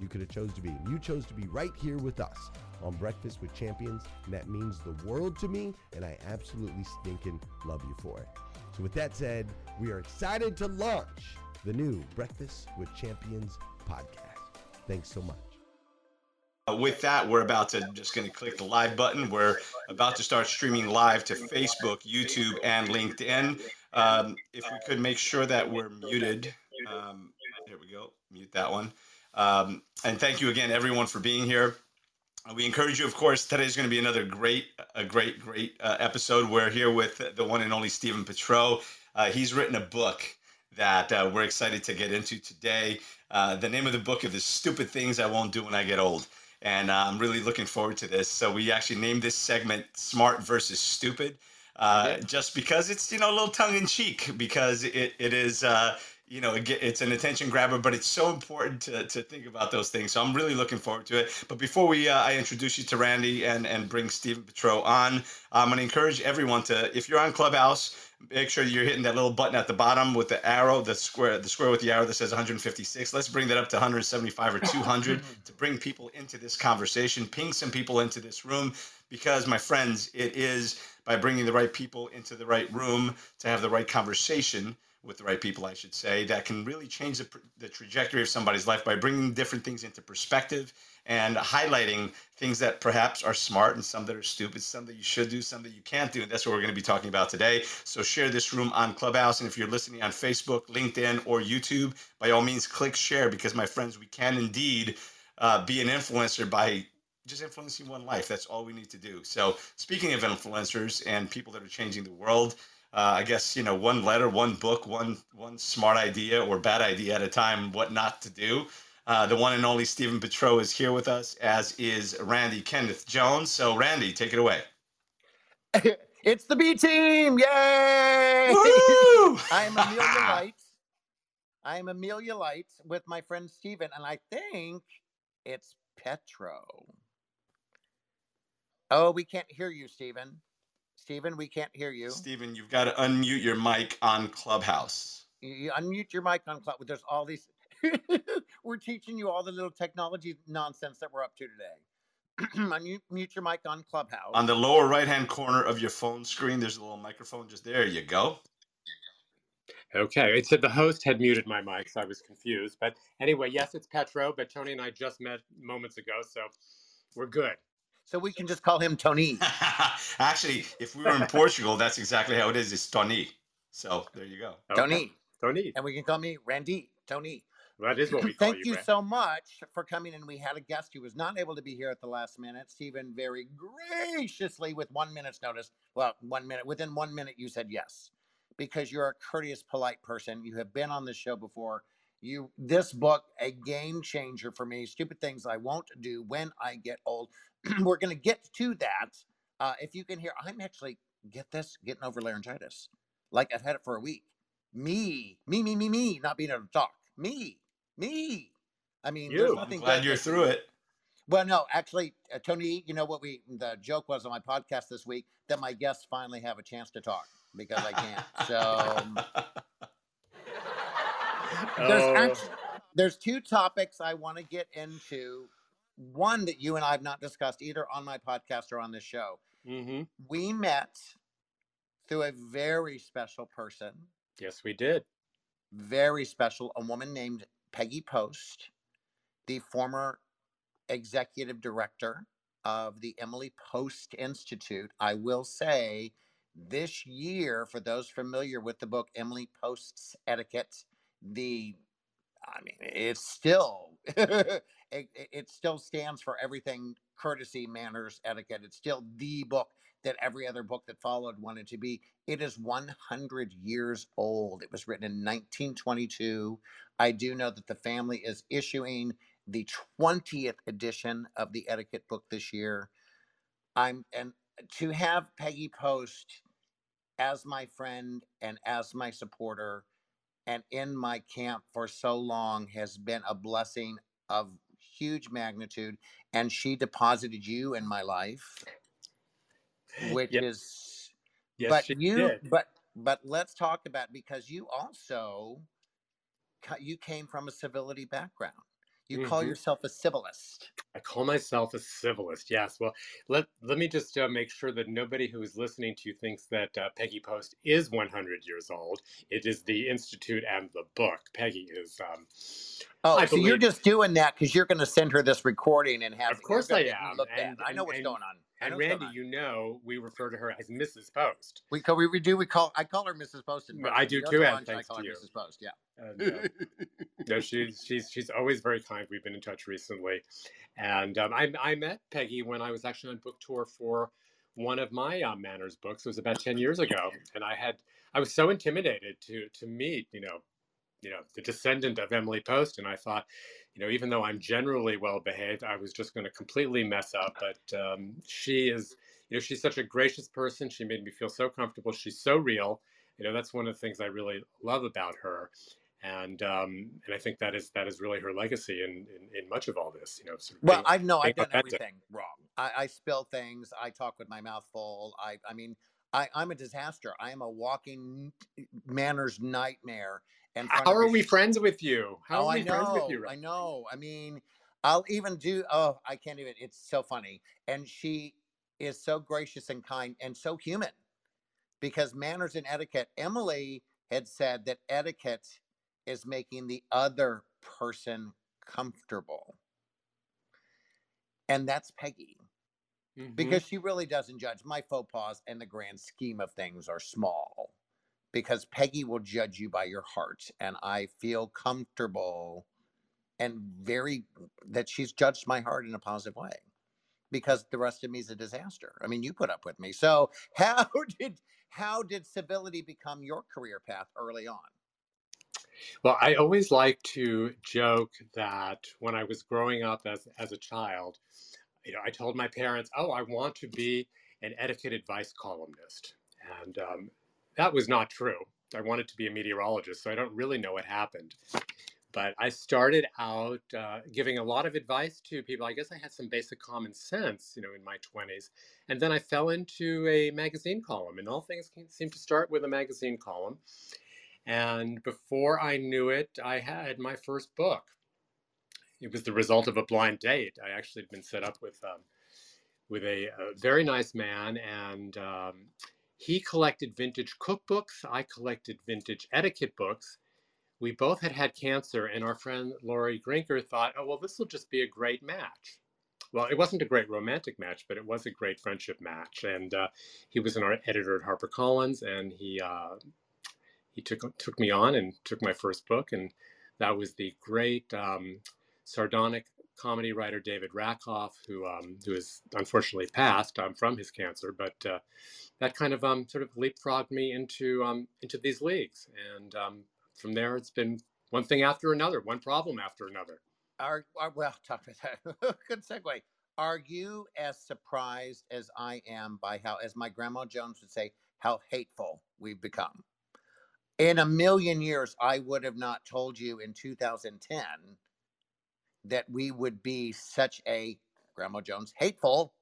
you could have chose to be. You chose to be right here with us on Breakfast with Champions, and that means the world to me, and I absolutely stinking love you for it. So with that said, we are excited to launch the new Breakfast with Champions podcast. Thanks so much. Uh, with that, we're about to just going to click the live button. We're about to start streaming live to Facebook, YouTube, and LinkedIn. Um, if we could make sure that we're muted. Um, there we go. Mute that one. Um, and thank you again, everyone, for being here. Uh, we encourage you, of course. Today's going to be another great, a great, great uh, episode. We're here with the one and only Steven Petrow. Uh, he's written a book that uh, we're excited to get into today. Uh, the name of the book is "The Stupid Things I Won't Do When I Get Old," and uh, I'm really looking forward to this. So we actually named this segment "Smart versus Stupid." Okay. Just because it's you know a little tongue in cheek because it, it is you know, it's an attention grabber, but it's so important to, to think about those things. So I'm really looking forward to it. But before we, uh, I introduce you to Randy and, and bring Steven Petrow on, I'm going to encourage everyone to, if you're on Clubhouse, make sure you're hitting that little button at the bottom with the arrow, the square, the square with the arrow that says 156. Let's bring that up to 175 or 200 to bring people into this conversation, ping some people into this room, because my friends, it is by bringing the right people into the right room to have the right conversation with the right people, I should say, that can really change the, the trajectory of somebody's life by bringing different things into perspective and highlighting things that perhaps are smart and some that are stupid, some that you should do, some that you can't do. And that's what we're going to be talking about today. So share this room on Clubhouse. And if you're listening on Facebook, LinkedIn, or YouTube, by all means, click share because, my friends, we can indeed uh, be an influencer by just influencing one life. That's all we need to do. So, speaking of influencers and people that are changing the world, uh, I guess you know one letter, one book, one one smart idea or bad idea at a time, what not to do. Uh, the one and only Steven Petrow is here with us, as is Randy Kenneth Jones. So, Randy, take it away. it's the B team! Yay! I'm Amelia Light. I'm Amelia Light with my friend Stephen, and I think it's Petrow. Oh, we can't hear you, Stephen. Stephen, we can't hear you. Stephen, you've got to unmute your mic on Clubhouse. You unmute your mic on Clubhouse. There's all these. we're teaching you all the little technology nonsense that we're up to today. unmute your mic on Clubhouse. On the lower right hand corner of your phone screen, there's a little microphone just there. You go. Okay, it said the host had muted my mic, so I was confused. But anyway, yes, it's Petrow, but Tony and I just met moments ago, so we're good. So we can just call him Tony. Actually, if we were in Portugal, that's exactly how it is. It's Tony. So there you go. Okay. Tony. Tony. And we can call me Randy. Tony. That is what we Thank you, you so much for coming And We had a guest who was not able to be here at the last minute. Stephen very graciously, with one minute's notice, well, one minute, within one minute, you said yes because you're a courteous, polite person. You have been on this show before. You this book a game changer for me. Stupid things I won't do when I get old. We're going to get to that. Uh, if you can hear, I'm actually get this getting over laryngitis. Like I've had it for a week. Me, me, me, me, me, not being able to talk. Me, me. I mean, you. there's nothing. I'm glad you're through it. Well, no, actually, uh, Tony, you know what we the joke was on my podcast this week that my guests finally have a chance to talk because I can't. So there's Oh. actually, there's two topics I want to get into. One that you and I have not discussed either on my podcast or on this show. hmm We met through a very special person, Yes, we did. very special, a woman named Peggy Post, the former executive director of the Emily Post Institute. I will say this year, for those familiar with the book Emily Post's Etiquette, the I mean, it's still it, it still stands for everything courtesy, manners, etiquette. It's still the book that every other book that followed wanted to be. It is 100 years old. It was written in 1922. I do know that the family is issuing the 20th edition of the etiquette book this year. I'm and to have Peggy Post as my friend and as my supporter and in my camp for so long has been a blessing of huge magnitude and she deposited you in my life which Yep. is Yes, but you did. but but let's talk about because you also you came from a civility background you call Mhm. yourself a civilist I call myself a civilist. Yes. Well, let let me just uh, make sure that nobody who is listening to you thinks that uh, Peggy Post is 100 years old. It is the institute and the book. Peggy is. Um, oh I so you're just doing that because you're going to send her this recording and have Of course I am, at. and- i know what's and- going on and know what's going Randy, you know, we refer to her as Mrs. Post. we call we, we do we call i call her mrs post in I do we go too, to and lunch, I call to her you. mrs post yeah And, uh, no, she's she's she's always very kind. We've been in touch recently, and um, I I met Peggy when I was actually on book tour for one of my uh, manners books. It was about ten years ago, and I had I was so intimidated to to meet you know you know the descendant of Emily Post, and I thought you know even though I'm generally well behaved, I was just going to completely mess up. But um, she is you know she's such a gracious person. She made me feel so comfortable. She's so real. You know that's one of the things I really love about her and um, and I think that is that is really her legacy in, in, in much of all this. You know, sort of Well, being- I know I've done authentic. everything wrong. I, I spill things. I talk with my mouth full. I, I mean, I, I'm a disaster. I am a walking manners nightmare. And how are we friends with you? How oh, are we I know. friends with you? I know. I mean, I'll even do. Oh, I can't even. It's so funny, and she is so gracious and kind and so human. Because manners and etiquette, Emily had said that etiquette is making the other person comfortable. And that's Peggy Mhm. because she really doesn't judge. My faux pas in the grand scheme of things are small because Peggy will judge you by your heart. And I feel comfortable and very that she's judged my heart in a positive way because the rest of me is a disaster. I mean, you put up with me. So how did how did civility become your career path early on? Well, I always like to joke that when I was growing up as, as a child, you know, I told my parents, oh, I want to be an etiquette advice columnist. And um, that was not true. I wanted to be a meteorologist, so I don't really know what happened. But I started out uh, giving a lot of advice to people. I guess I had some basic common sense, you know, in my 20s. And then I fell into a magazine column, and all things seem to start with a magazine column. And before I knew it, I had my first book. It was the result of a blind date. I actually had been set up with um, with a, a, very nice man, and um, he collected vintage cookbooks. I collected vintage etiquette books. We both had had cancer, and our friend Laurie Grinker thought, "Oh well, this will just be a great match." Well, it wasn't a great romantic match, but it was a great friendship match. And uh, he was an editor at HarperCollins, and he uh, he took took me on and took my first book, and that was the great um, sardonic comedy writer David Rakoff, who um, who has unfortunately passed um, from his cancer. But uh, that kind of um, sort of leapfrogged me into um, into these leagues, and um, from there it's been one thing after another, one problem after another. Are, are well, talk about that. Good segue. Are you as surprised as I am by how, as my grandma Jones would say, how hateful we've become? in a million years, I would have not told you in 2010 that we would be such a Grandma Jones hateful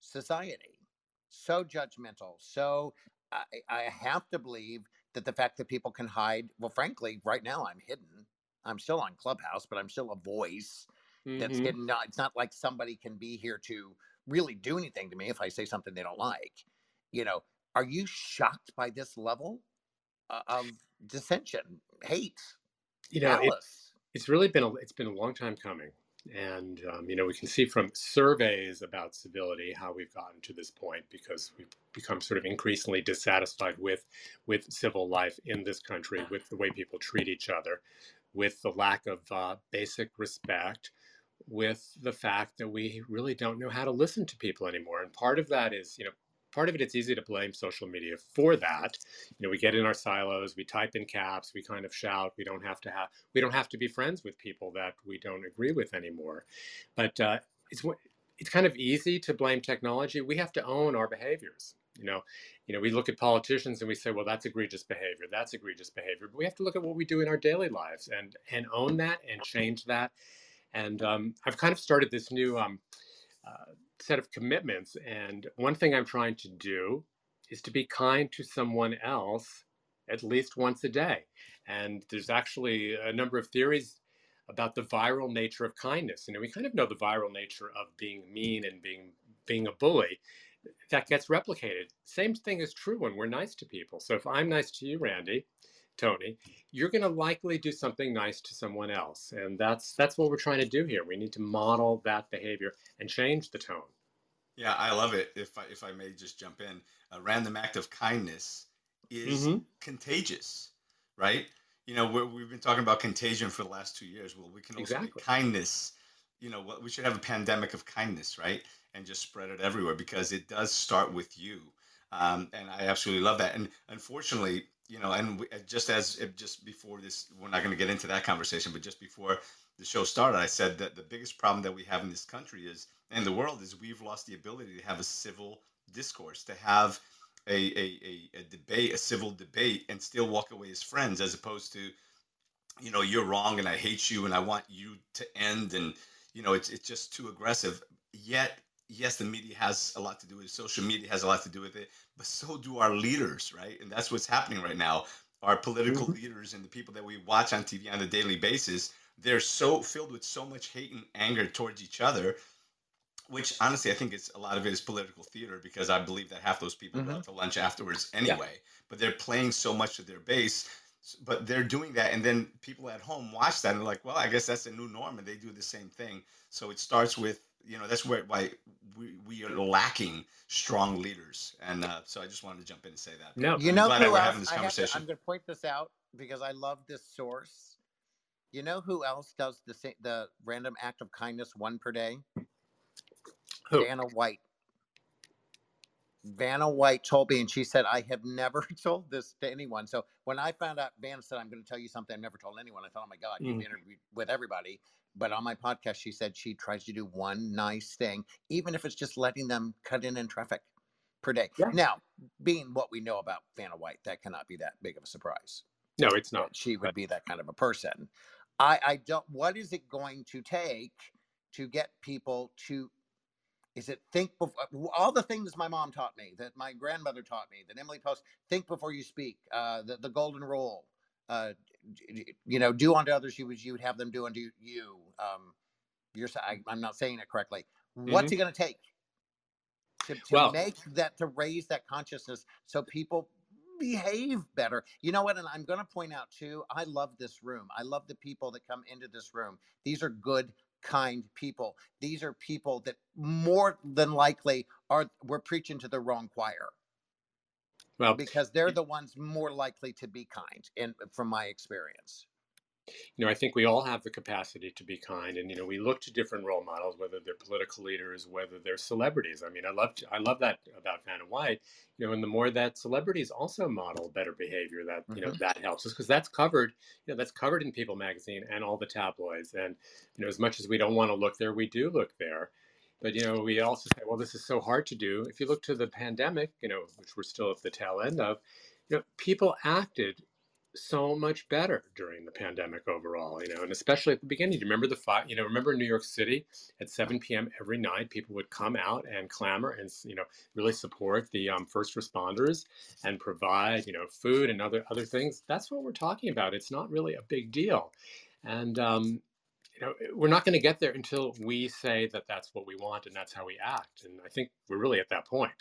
society, so judgmental. So I, I have to believe that the fact that people can hide, well, frankly, right now I'm hidden. I'm still on Clubhouse, but I'm still a voice that's Mhm. hidden. Not, it's not like somebody can be here to really do anything to me if I say something they don't like. You know, are you shocked by this level uh, of dissension, hate, You know, it, it's really been a, it's been a long time coming and um, you know we can see from surveys about civility how we've gotten to this point because we've become sort of increasingly dissatisfied with with civil life in this country with the way people treat each other with the lack of uh, basic respect with the fact that we really don't know how to listen to people anymore. And part of that is you know part of it it's easy to blame social media for that. You know we get in our silos we type in caps we kind of shout we don't have to have we don't have to be friends with people that we don't agree with anymore. But uh, it's it's kind of easy to blame technology. We have to own our behaviors you know. You know we look at politicians and we say well that's egregious behavior that's egregious behavior. But we have to look at what we do in our daily lives and and own that and change that. And um, i've kind of started this new um, uh, set of commitments. And one thing I'm trying to do is to be kind to someone else at least once a day. And there's actually a number of theories about the viral nature of kindness. You know, we kind of know the viral nature of being mean and being being a bully. That gets replicated. Same thing is true when we're nice to people. So if I'm nice to you, Randy, Tony, you're going to likely do something nice to someone else, and that's that's what we're trying to do here. We need to model that behavior and change the tone. Yeah, I love it. If I, if I may just jump in, a random act of kindness is Mhm. contagious, right? You know, we're, we've been talking about contagion for the last two years. Well, we can also Exactly. kindness. You know, we should have a pandemic of kindness, right? And just spread it everywhere because it does start with you. Um, and I absolutely love that. And unfortunately, you know, and we, uh, just as if just before this, we're not going to get into that conversation, but just before the show started, I said that the biggest problem that we have in this country is, and the world, is we've lost the ability to have a civil discourse, to have a, a, a, a debate, a civil debate, and still walk away as friends, as opposed to, you know, you're wrong and I hate you and I want you to end. And, you know, it's, it's just too aggressive. Yet, yes, the media has a lot to do with it. Social media has a lot to do with it, but so do our leaders, right? And that's what's happening right now. Our political Mhm. leaders and the people that we watch on TV on a daily basis, they're so filled with so much hate and anger towards each other which honestly I think it's a lot of it is political theater because I believe that half those people go Mhm. out to lunch afterwards anyway. But they're playing so much of their base, but they're doing that, and then people at home watch that and they're like, well, I guess that's a new norm, and they do the same thing. So it starts with you know that's where why we, we are lacking strong leaders, and uh, so I just wanted to jump in and say that. No, You I'm know glad who we're else? having this I to, conversation. I'm going to point this out because I love this source. You know who else does the sa- the random act of kindness one per day? Who? Vanna White. Vanna White told me, and she said, I have never told this to anyone. So when I found out, Vanna said, I'm going to tell you something I've never told anyone. I thought, oh my God, you've Mhm. interviewed with everybody. But on my podcast, she said she tries to do one nice thing, even if it's just letting them cut in in traffic per day. Yeah. Now, being what we know about Vanna White, that cannot be that big of a surprise no, it's not. she would be that kind of a person. I, I don't. What is it going to take to get people to? Is it think before all the things my mom taught me, that my grandmother taught me, that Emily Post, think before you speak, uh, the, the golden rule, uh, you know, do unto others you would you would have them do unto you. Um, you're, I, I'm not saying it correctly. What's it going to take to, to Well- make that to raise that consciousness so people behave better. You know what? And I'm going to point out too, I love this room. I love the people that come into this room. These are good, kind people. These are people that more than likely are we're preaching to the wrong choir Well, because they're the ones more likely to be kind in from my experience. you know, I think we all have the capacity to be kind, and you know, we look to different role models, whether they're political leaders, whether they're celebrities. I mean, I love I love that about Vanna White. You know, and the more that celebrities also model better behavior, that you know Mhm. that helps us because that's covered. You know, that's covered in People Magazine and all the tabloids. And you know, as much as we don't want to look there, we do look there. But you know, we also say, well, this is so hard to do. If you look to the pandemic, you know, which we're still at the tail end of, you know, people acted so much better during the pandemic overall, you know, and especially at the beginning. Do you remember the fight? You know, remember New York City at 7 p.m. every night, people would come out and clamor and you know really support the um, first responders and provide you know food and other other things. That's what we're talking about. It's not really a big deal, and um, you know we're not going to get there until we say that that's what we want and that's how we act. And I think we're really at that point.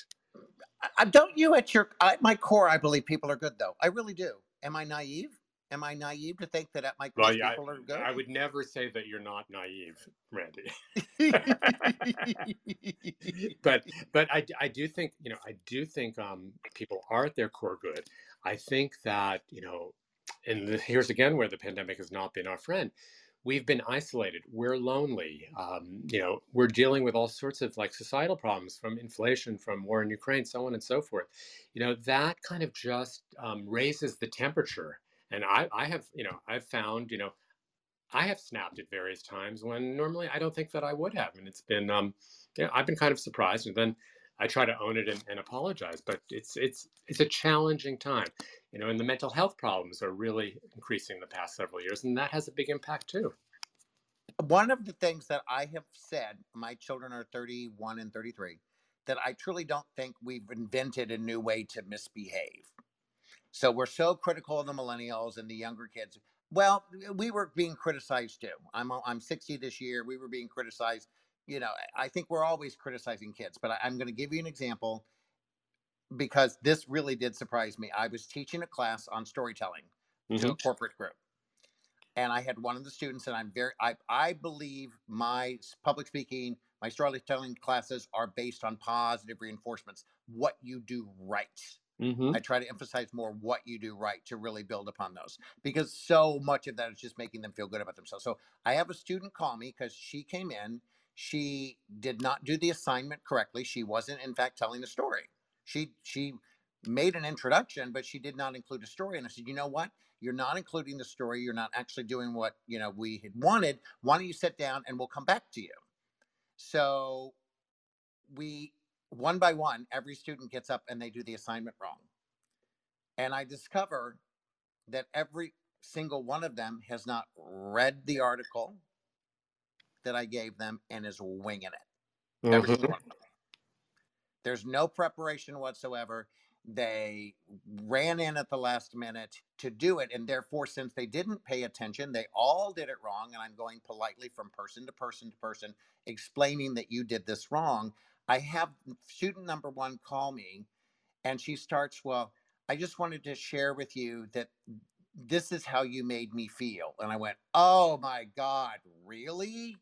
I- I, don't you at your at my core, I believe people are good though. I really do. Am I naive? Am I naive to think that at my core Well, yeah, people are good? I would never say that you're not naive, Randy. but but I, I do think you know I do think um, people are at their core good. I think that you know, and the, here's again where the pandemic has not been our friend. We've been isolated. We're lonely. Um, you know, we're dealing with all sorts of like societal problems from inflation, from war in Ukraine, so on and so forth. You know, that kind of just um, raises the temperature. And I, I have, you know, I've found, you know, I have snapped at various times when normally I don't think that I would have, and it's been, um, you know, I've been kind of surprised, and then I try to own it and, and apologize. But it's it's it's a challenging time, you know, and the mental health problems are really increasing the past several years, and that has a big impact too. One of the things that I have said, my children are 31 and 33, that I truly don't think we've invented a new way to misbehave. So we're so critical of the millennials and the younger kids. Well, we were being criticized too. I'm I'm 60 this year. We were being criticized. You know, I think we're always criticizing kids, but I, I'm going to give you an example because this really did surprise me. I was teaching a class on storytelling to a corporate group, and I had one of the students, and I'm very I I believe my public speaking, my storytelling classes are based on positive reinforcements. What you do right. Mm-hmm. I try to emphasize more what you do right to really build upon those because so much of that is just making them feel good about themselves. So I have a student call me because she came in. She did not do the assignment correctly. She wasn't, in fact, telling the story. She she made an introduction, but she did not include a story. And I said, you know what? You're not including the story. You're not actually doing what you know we had wanted. Why don't you sit down and we'll come back to you? So we one by one, every student gets up and they do the assignment wrong. And I discover that every single one of them has not read the article that I gave them and is winging it. Mm-hmm. single one of them. There's no preparation whatsoever. they ran in at the last minute to do it and therefore since they didn't pay attention they all did it wrong and i'm going politely from person to person to person explaining that you did this wrong i have student number one call me and she starts well i just wanted to share with you that this is how you made me feel and i went oh my god really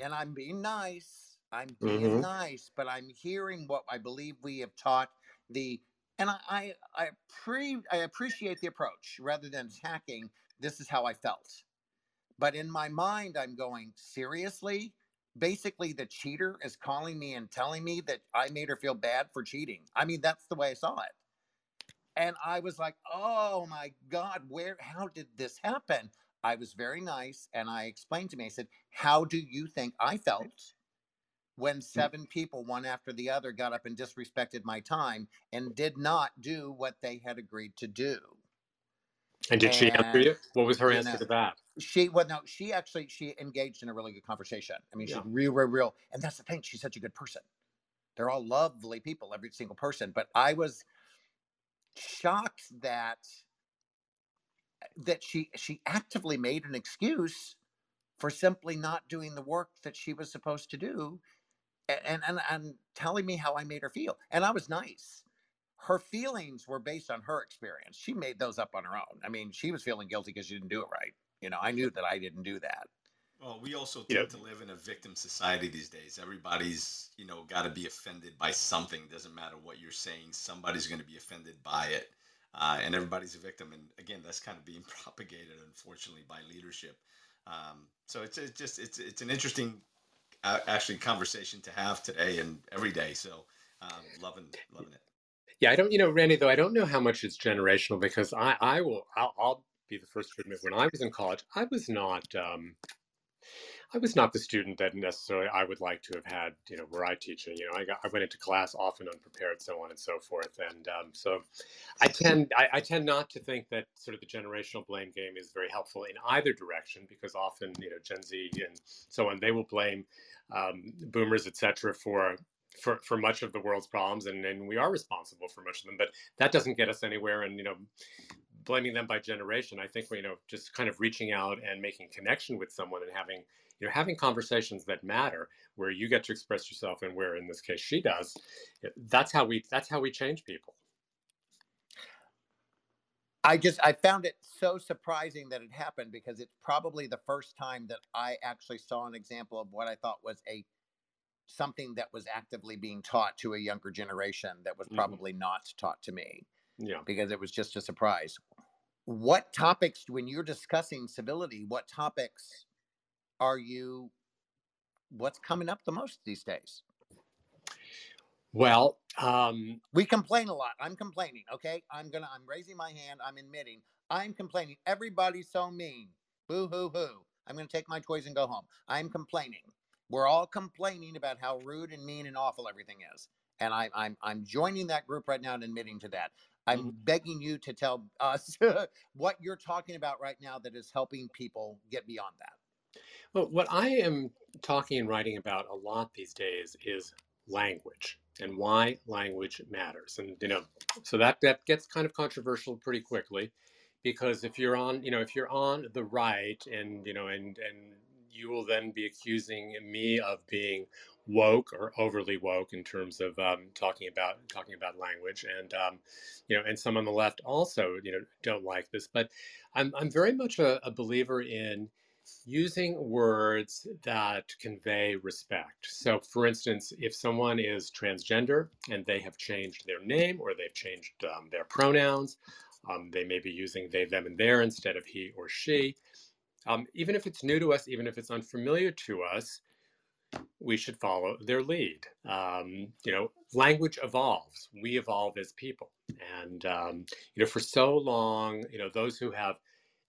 and i'm being nice i'm being Mhm. nice but i'm hearing what i believe we have taught the and I, I I pre I appreciate the approach rather than attacking. This is how I felt, but in my mind, I'm going seriously. Basically, the cheater is calling me and telling me that I made her feel bad for cheating. I mean, that's the way I saw it, and I was like, "Oh my God, where? How did this happen?" I was very nice, and I explained to me. I said, "How do you think I felt?" when Mm. seven people, one after the other, got up and disrespected my time and did not do what they had agreed to do. And did she answer you? What was her you answer know, to that? She well, no, she actually she engaged in a really good conversation. I mean, she's Yeah. real, real, real, and that's the thing. She's such a good person. They're all lovely people, every single person. But I was shocked that that she she actively made an excuse for simply not doing the work that she was supposed to do and and and telling me how I made her feel. And I was nice. Her feelings were based on her experience. She made those up on her own. I mean, she was feeling guilty because she didn't do it right. You know, I knew that I didn't do that. Well, we also You know, tend to live in a victim society these days. Everybody's, you know, got to be offended by something. Doesn't matter what you're saying, somebody's going to be offended by it, uh, and everybody's a victim. And again, that's kind of being propagated, unfortunately, by leadership. Um, so it's, it's just it's it's an interesting, uh, actually, conversation to have today and every day. So um, loving loving it. Yeah, I don't, you know, Randy, though, I don't know how much it's generational because I, I will, I'll, I'll be the first to admit when I was in college, I was not, um, I was not the student that necessarily I would like to have had, you know, where I teach. You know, I got, I went into class often unprepared, so on and so forth. And um, so I tend, I, I tend not to think that sort of the generational blame game is very helpful in either direction because often, you know, Gen Z and so on, they will blame um, boomers, et cetera, for for, for much of the world's problems and, and we are responsible for much of them but that doesn't get us anywhere and you know blaming them by generation i think you know just kind of reaching out and making connection with someone and having you know having conversations that matter where you get to express yourself and where in this case she does that's how we that's how we change people I just I found it so surprising that it happened because it's probably the first time that I actually saw an example of what I thought was a something that was actively being taught to a younger generation that was Mhm. probably not taught to me yeah because it was just a surprise. What topics when you're discussing civility, what topics are you what's coming up the most these days? well um We complain a lot. I'm complaining. Okay. I'm to, I'm raising my hand. I'm admitting I'm complaining. Everybody's so mean. Boo hoo hoo. I'm going to take my toys and go home. I'm complaining. We're all complaining about how rude and mean and awful everything is. And I, I'm, I'm joining that group right now and admitting to that. I'm Mhm. begging you to tell us what you're talking about right now that is helping people get beyond that. Well, what I am talking and writing about a lot these days is language and why language matters. And you know, so that that gets kind of controversial pretty quickly because if you're on, you know, if you're on the right and you know and and you will then be accusing me of being woke or overly woke in terms of um, talking about talking about language and um, you know and some on the left also you know don't like this but i'm, I'm very much a, a believer in using words that convey respect. So, for instance, if someone is transgender and they have changed their name or they've changed um, their pronouns, um, they may be using they, them, and their instead of he or she. Um, even if it's new to us, even if it's unfamiliar to us, we should follow their lead. Um, you know, language evolves. We evolve as people, and um, you know, for so long, you know, those who have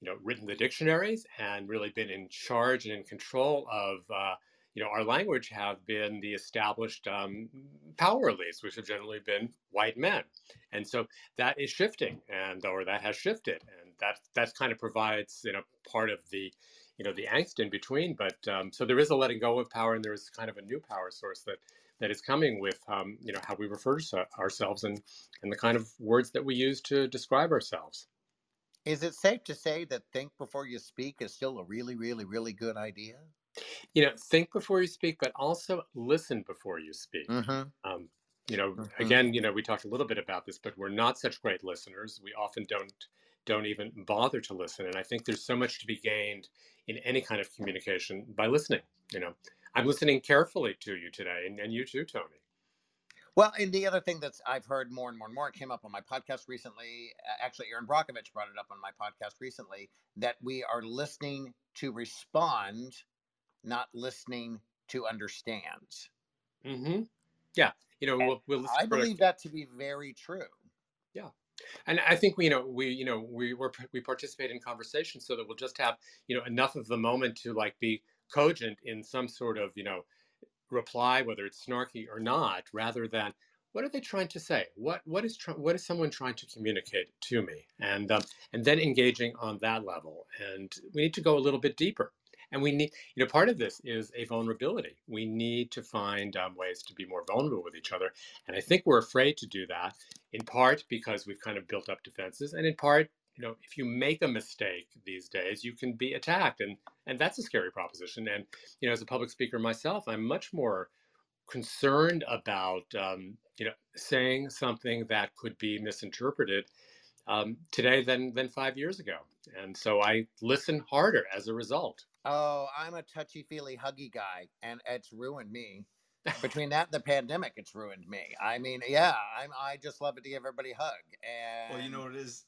you know written the dictionaries and really been in charge and in control of uh, you know our language have been the established um, power elites, which have generally been white men, and so that is shifting, and or that has shifted, and that that kind of provides you know part of the you know the angst in between but um, so there is a letting go of power and there is kind of a new power source that that is coming with um, you know how we refer to ourselves and and the kind of words that we use to describe ourselves. Is it safe to say that think before you speak is still a really, really, really good idea? You know, think before you speak, but also listen before you speak. Mm-hmm. Um, you know, Mhm. again, you know, we talked a little bit about this, but we're not such great listeners. We often don't don't even bother to listen, and I think there's so much to be gained in any kind of communication by listening. You know, I'm listening carefully to you today, and, and you too, Tony. Well, and the other thing that's I've heard more and more and more, came up on my podcast recently. Actually, Erin Brockovich brought it up on my podcast recently that we are listening to respond, not listening to understand. Mm-hmm. Yeah, you know, we'll, we'll listen I believe that to be very true. And I think we, you know, we, you know, we were we participate in conversation so that we'll just have, you know, enough of the moment to like be cogent in some sort of, you know, reply, whether it's snarky or not, rather than what are they trying to say? What what is try- what is someone trying to communicate to me? And um, and then engaging on that level. And we need to go a little bit deeper. And we need, you know, part of this is a vulnerability. We need to find um, ways to be more vulnerable with each other. And I think we're afraid to do that, in part because we've kind of built up defenses, and in part, you know, if you make a mistake these days, you can be attacked, and and that's a scary proposition. And you know, as a public speaker myself, I'm much more concerned about um, you know saying something that could be misinterpreted um, today than than five years ago. And so I listen harder as a result. Oh, I'm a touchy feely huggy guy, and it's ruined me. Between that and the pandemic, it's ruined me. I mean, yeah, I'm. I just love it to give everybody a hug. And Well, you know what it is.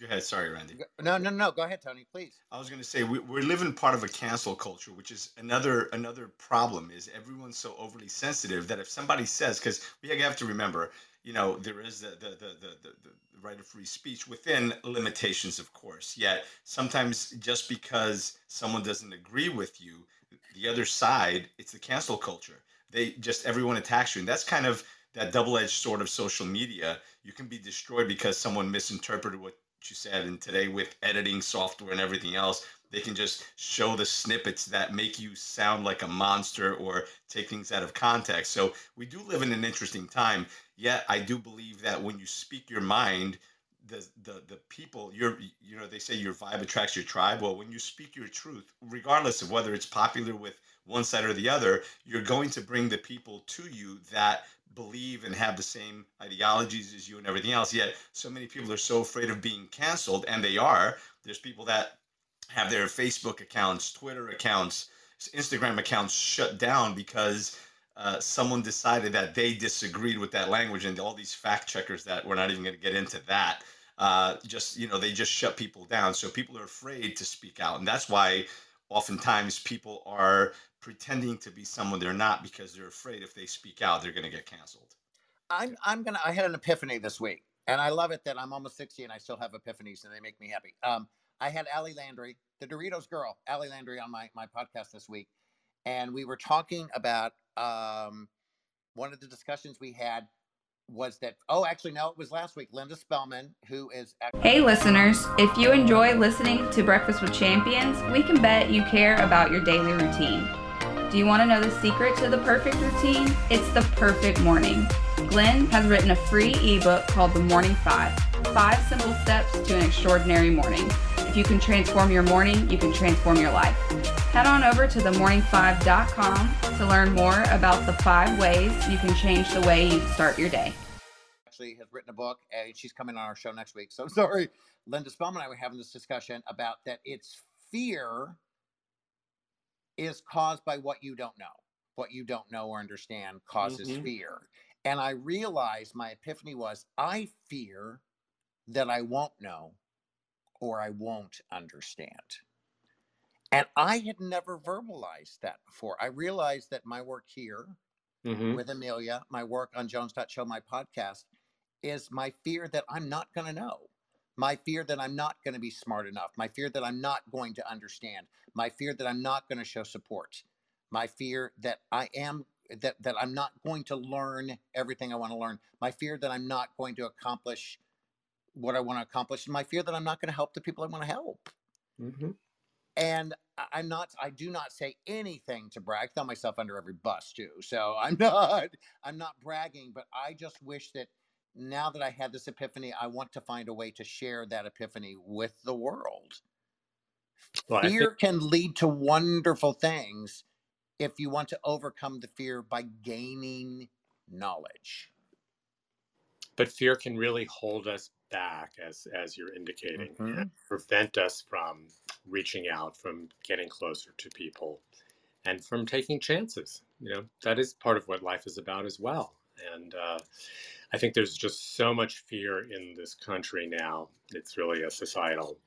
Go ahead. Sorry, Randy. No, no, no. Go ahead, Tony, please. I was going to say we, we're living part of a cancel culture, which is another another problem. Is everyone's so overly sensitive that if somebody says, because we have to remember, you know, there is the the, the the the the right of free speech within limitations, of course. Yet sometimes just because someone doesn't agree with you, the other side, it's the cancel culture. They just everyone attacks you, and that's kind of that double-edged sword of social media. You can be destroyed because someone misinterpreted what you said and today with editing software and everything else they can just show the snippets that make you sound like a monster or take things out of context so we do live in an interesting time yet i do believe that when you speak your mind the the, the people your you know they say your vibe attracts your tribe well when you speak your truth regardless of whether it's popular with one side or the other you're going to bring the people to you that believe and have the same ideologies as you and everything else. Yet so many people are so afraid of being canceled, and they are. There's people that have their Facebook accounts, Twitter accounts, Instagram accounts shut down because uh, someone decided that they disagreed with that language, and all these fact checkers that we're not even going to get into that. Uh, just you know, they just shut people down. So people are afraid to speak out, and that's why oftentimes people are pretending to be someone they're not because they're afraid if they speak out they're going to get canceled. I'm. I'm gonna. I had an epiphany this week, and I love it that I'm almost 60 and I still have epiphanies, and they make me happy. Um, I had Ali Landry, the Doritos girl, Ali Landry, on my my podcast this week, and we were talking about um, one of the discussions we had was that. Oh, actually, no, it was last week. Linda Spellman, who is act- Hey, listeners, if you enjoy listening to Breakfast with Champions, we can bet you care about your daily routine. Do you want to know the secret to the perfect routine? It's the perfect morning. Glenn has written a free ebook called The Morning Five Five Simple Steps to an Extraordinary Morning. If you can transform your morning, you can transform your life. Head on over to themorning5.com to learn more about the five ways you can change the way you start your day. actually has written a book, and she's coming on our show next week. So sorry, Linda Spellman and I were having this discussion about that. It's fear is caused by what you don't know. What you don't know or understand causes Mhm. fear. And I realized my epiphany was I fear that I won't know or I won't understand. And I had never verbalized that before. I realized that my work here Mhm. with Amelia, my work on Jones Show, my podcast, is my fear that I'm not going to know. My fear that I'm not going to be smart enough. My fear that I'm not going to understand. My fear that I'm not going to show support. My fear that I am that that I'm not going to learn everything I want to learn. My fear that I'm not going to accomplish what I want to accomplish. And my fear that I'm not going to help the people I want to help. Mhm. and I'm not I do not say anything to brag. I throw myself under every bus too. So I'm not I'm not bragging, but I just wish that now that I had this epiphany, I want to find a way to share that epiphany with the world. Well, fear think- can lead to wonderful things if you want to overcome the fear by gaining knowledge. But fear can really hold us back, as as you're indicating, mm-hmm. prevent us from reaching out, from getting closer to people, and from taking chances. You know, that is part of what life is about as well. And uh, I think there's just so much fear in this country now. It's really a societal.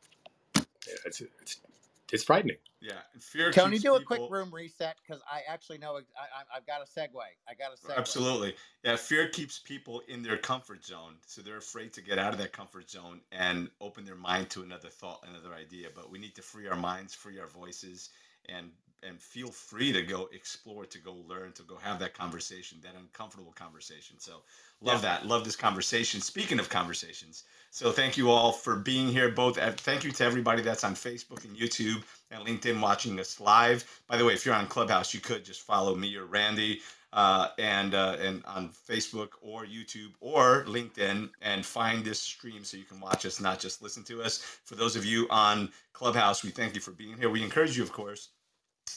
It's it's, it's frightening. Yeah, fear. Tony, do a quick room reset because I actually know I, have got a segue. I got a segue. Absolutely, yeah. Fear keeps people in their comfort zone, so they're afraid to get out of that comfort zone and open their mind to another thought, another idea. But we need to free our minds, free our voices, and and feel free to go explore, to go learn, to go have that conversation, that uncomfortable conversation. So love yeah. that. Love this conversation. Speaking of conversations, so thank you all for being here. Both thank you to everybody that's on Facebook and YouTube and LinkedIn watching us live. By the way, if you're on Clubhouse, you could just follow me or Randy. Uh, and uh, and on Facebook or YouTube or LinkedIn and find this stream so you can watch us, not just listen to us. For those of you on Clubhouse, we thank you for being here. We encourage you, of course,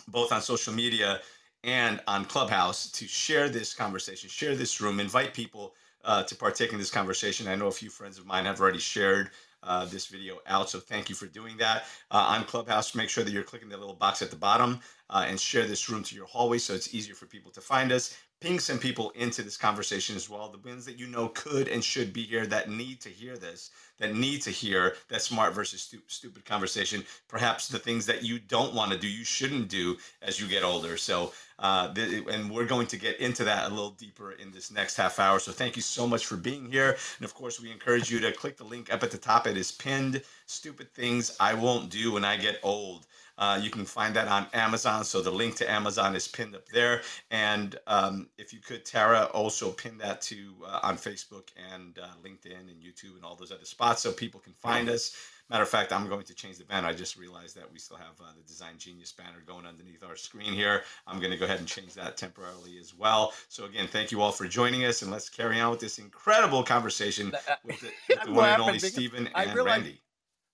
both on social media and on Clubhouse to share this conversation, share this room, invite people uh, to partake in this conversation. I know a few friends of mine have already shared uh, this video out, so thank you for doing that. Uh, on Clubhouse, make sure that you're clicking the little box at the bottom uh, and share this room to your hallway so it's easier for people to find us ping some people into this conversation as well. The ones that you know could and should be here that need to hear this, that need to hear that smart versus stu- stupid conversation. Perhaps the things that you don't want to do, you shouldn't do as you get older. So, uh, th- and we're going to get into that a little deeper in this next half hour. So, thank you so much for being here. And of course, we encourage you to click the link up at the top. It is pinned. Stupid things I won't do when I get old. Uh, you can find that on Amazon. So the link to Amazon is pinned up there. And um, if you could, Tara, also pin that to uh, on Facebook and uh, LinkedIn and YouTube and all those other spots so people can find us. Matter of fact, I'm going to change the banner. I just realized that we still have uh, the Design Genius banner going underneath our screen here. I'm going to go ahead and change that temporarily as well. So again, thank you all for joining us, and let's carry on with this incredible conversation uh, with the, with the one and only Steven and Randy.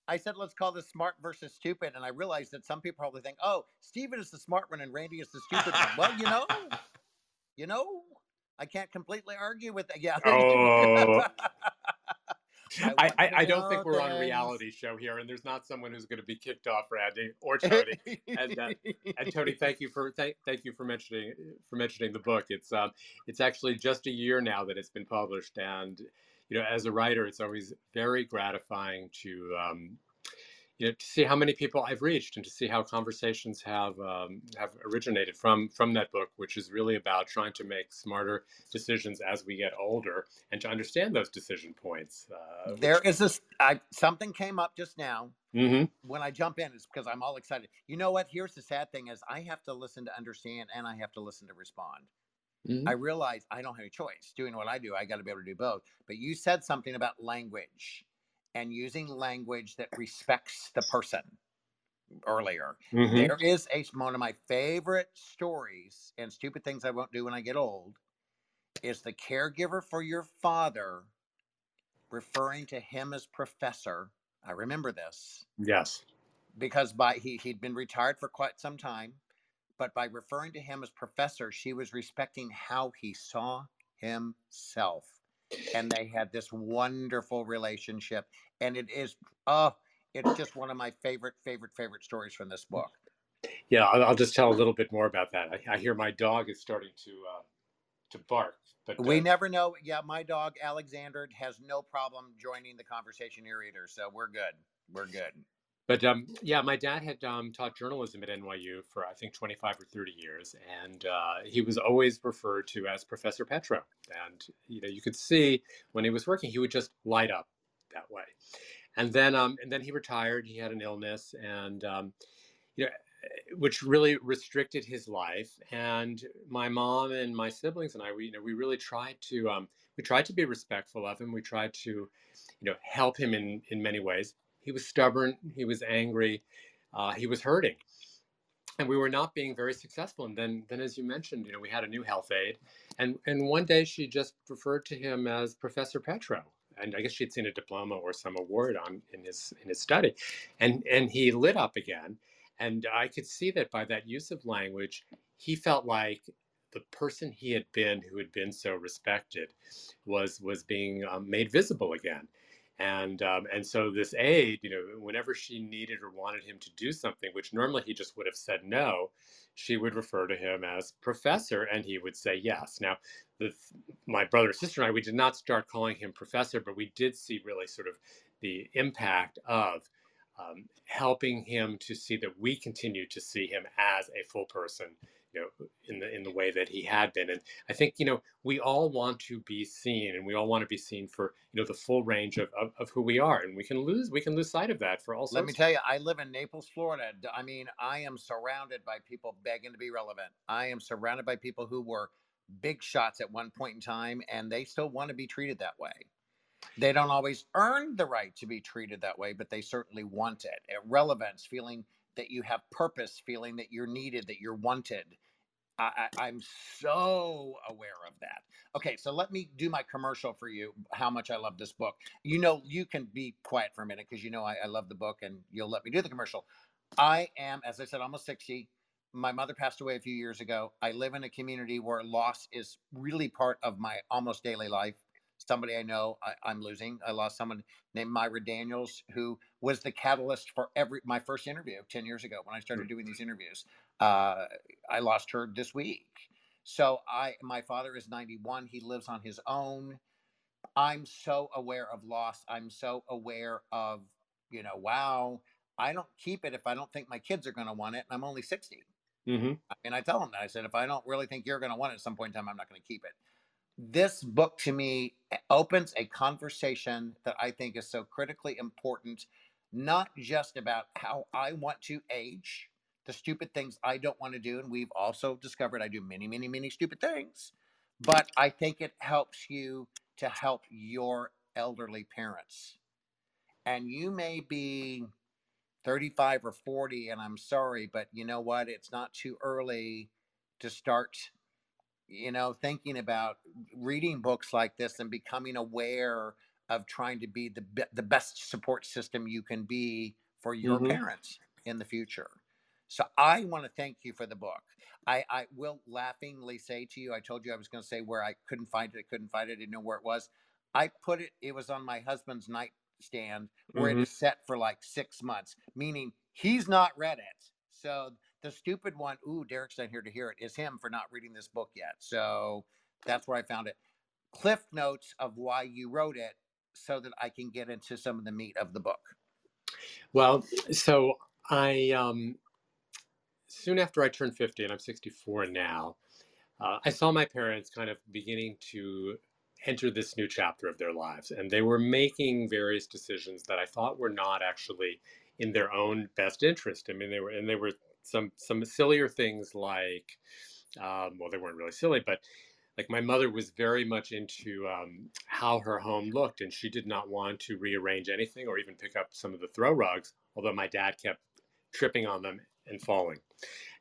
I said, let's call this smart versus stupid. And I realized that some people probably think, oh, Steven is the smart one and Randy is the stupid one. Well, you know, you know, I can't completely argue with that. Yeah. Oh. I, I, I, don't think we're on a reality show here, and there's not someone who's going to be kicked off, Randy or Tony. and, uh, and Tony, thank you for thank, thank you for mentioning for mentioning the book. It's um it's actually just a year now that it's been published, and you know, as a writer, it's always very gratifying to, um, you know, to see how many people I've reached and to see how conversations have um, have originated from from that book, which is really about trying to make smarter decisions as we get older and to understand those decision points. Uh, there is this I, something came up just now. Mm-hmm. When I jump in, it's because I'm all excited. You know what? Here's the sad thing: is I have to listen to understand and I have to listen to respond. Mm-hmm. I realize I don't have a choice. Doing what I do, I got to be able to do both. But you said something about language and using language that respects the person earlier. Mm-hmm. There is a one of my favorite stories and stupid things I won't do when I get old is the caregiver for your father referring to him as professor. I remember this. Yes. Because by he he'd been retired for quite some time but by referring to him as professor, she was respecting how he saw himself. And they had this wonderful relationship. And it is, oh, it's just one of my favorite, favorite, favorite stories from this book. Yeah, I'll, I'll just tell a little bit more about that. I, I hear my dog is starting to uh, to bark. But, we uh, never know. Yeah, my dog Alexander has no problem joining the conversation here either. So we're good. We're good. But um, yeah, my dad had um, taught journalism at NYU for I think 25 or 30 years, and uh, he was always referred to as Professor Petrow. And you know, you could see when he was working, he would just light up that way. And then, um, and then he retired. He had an illness, and um, you know, which really restricted his life. And my mom and my siblings and I, we you know, we really tried to um, we tried to be respectful of him. We tried to, you know, help him in in many ways he was stubborn. He was angry. uh, he was hurting and we were not being very successful. And then, then as you mentioned, you know, we had a new health aide, and and one day she just referred to him as Professor Petrow, and I guess she'd seen a diploma or some award on in his in his study, and and he lit up again, and I could see that by that use of language, he felt like the person he had been, who had been so respected, was was being um, made visible again and um, and so this aide, you know, whenever she needed or wanted him to do something, which normally he just would have said no, she would refer to him as professor, and he would say yes. Now, the, my brother sister and I, we did not start calling him professor, but we did see really sort of the impact of um, helping him to see that we continue to see him as a full person you know in the in the way that he had been. And i think you know we all want to be seen and we all want to be seen for you know the full range of, of, of who we are. And we can lose we can lose sight of that for all let me tell you i live in naples florida. I mean i am surrounded by people begging to be relevant. I am surrounded by people who were big shots at one point in time and they still want to be treated that way. They don't always earn the right to be treated that way but they certainly want it. Relevance feeling that you have purpose, feeling that you're needed, that you're wanted. I, am so aware of that. Okay, so let me do my commercial for you. How much I love this book. You know, you can be quiet for a minute because you know I, I love the book, and you'll let me do the commercial. I am, as I said, almost sixty. My mother passed away a few years ago. I live in a community where loss is really part of my almost daily life somebody I know I, am losing. I lost someone named Myra Daniels, who was the catalyst for every my first interview 10 years ago when I started mm. doing these interviews. Uh, I lost her this week. So I my father is 91. He lives on his own. I'm so aware of loss. I'm so aware of, you know, wow, I don't keep it if I don't think my kids are going to want it. And I'm only 60. Mm-hmm. I mean, I tell them that. I said, if I don't really think you're going to want it at some point in time, I'm not going to keep it this book to me eh, opens a conversation that I think is so critically important, not just about how I want to age, the stupid things I don't want to do. And we've also discovered I do many, many, many stupid things. But I think it helps you to help your elderly parents. And you may be 35 or 40, and I'm sorry, but you know what? It's not too early to start you know, thinking about reading books like this and becoming aware of trying to be the be- the best support system you can be for your mm-hmm. parents in the future. So I want to thank you for the book. I, I will laughingly say to you, I told you I was going to say where I couldn't find it. I couldn't find it. I didn't know where it was. I put it. It was on my husband's nightstand where mm-hmm. it is set for like six months, meaning he's not read it. So the stupid one, ooh, Derek's not here to hear it, is him for not reading this book yet. So that's where I found it. Cliff notes of why you wrote it so that I can get into some of the meat of the book. Well, so I, um, soon after I turned 50, and I'm 64 now, uh, I saw my parents kind of beginning to enter this new chapter of their lives. And they were making various decisions that I thought were not actually in their own best interest. I mean, they were, and they were some some sillier things like, um, well, they weren't really silly, but like my mother was very much into um, how her home looked, and she did not want to rearrange anything or even pick up some of the throw rugs. Although my dad kept tripping on them and falling,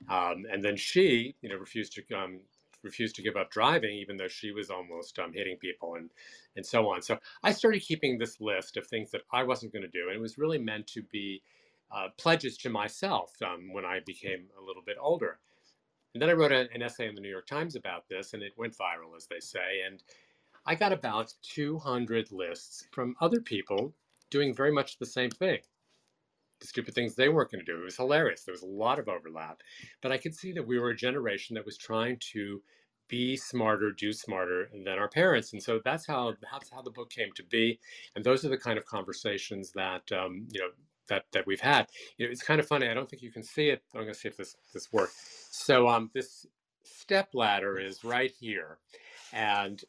um, and then she, you know, refused to um, refused to give up driving, even though she was almost um, hitting people and and so on. So I started keeping this list of things that I wasn't going to do, and it was really meant to be uh, pledges to myself um, when I became a little bit older. And then I wrote a, an essay in the New York Times about this, and it went viral, as they say. And I got about 200 lists from other people doing very much the same thing. The stupid things they weren't going to do. It was hilarious. There was a lot of overlap. But I could see that we were a generation that was trying to be smarter, do smarter than our parents. And so that's how that's how the book came to be. And those are the kind of conversations that um, you know that that we've had. You know, it's kind of funny. I don't think you can see it. I'm going to see if this this works. So um, this step ladder is right here, and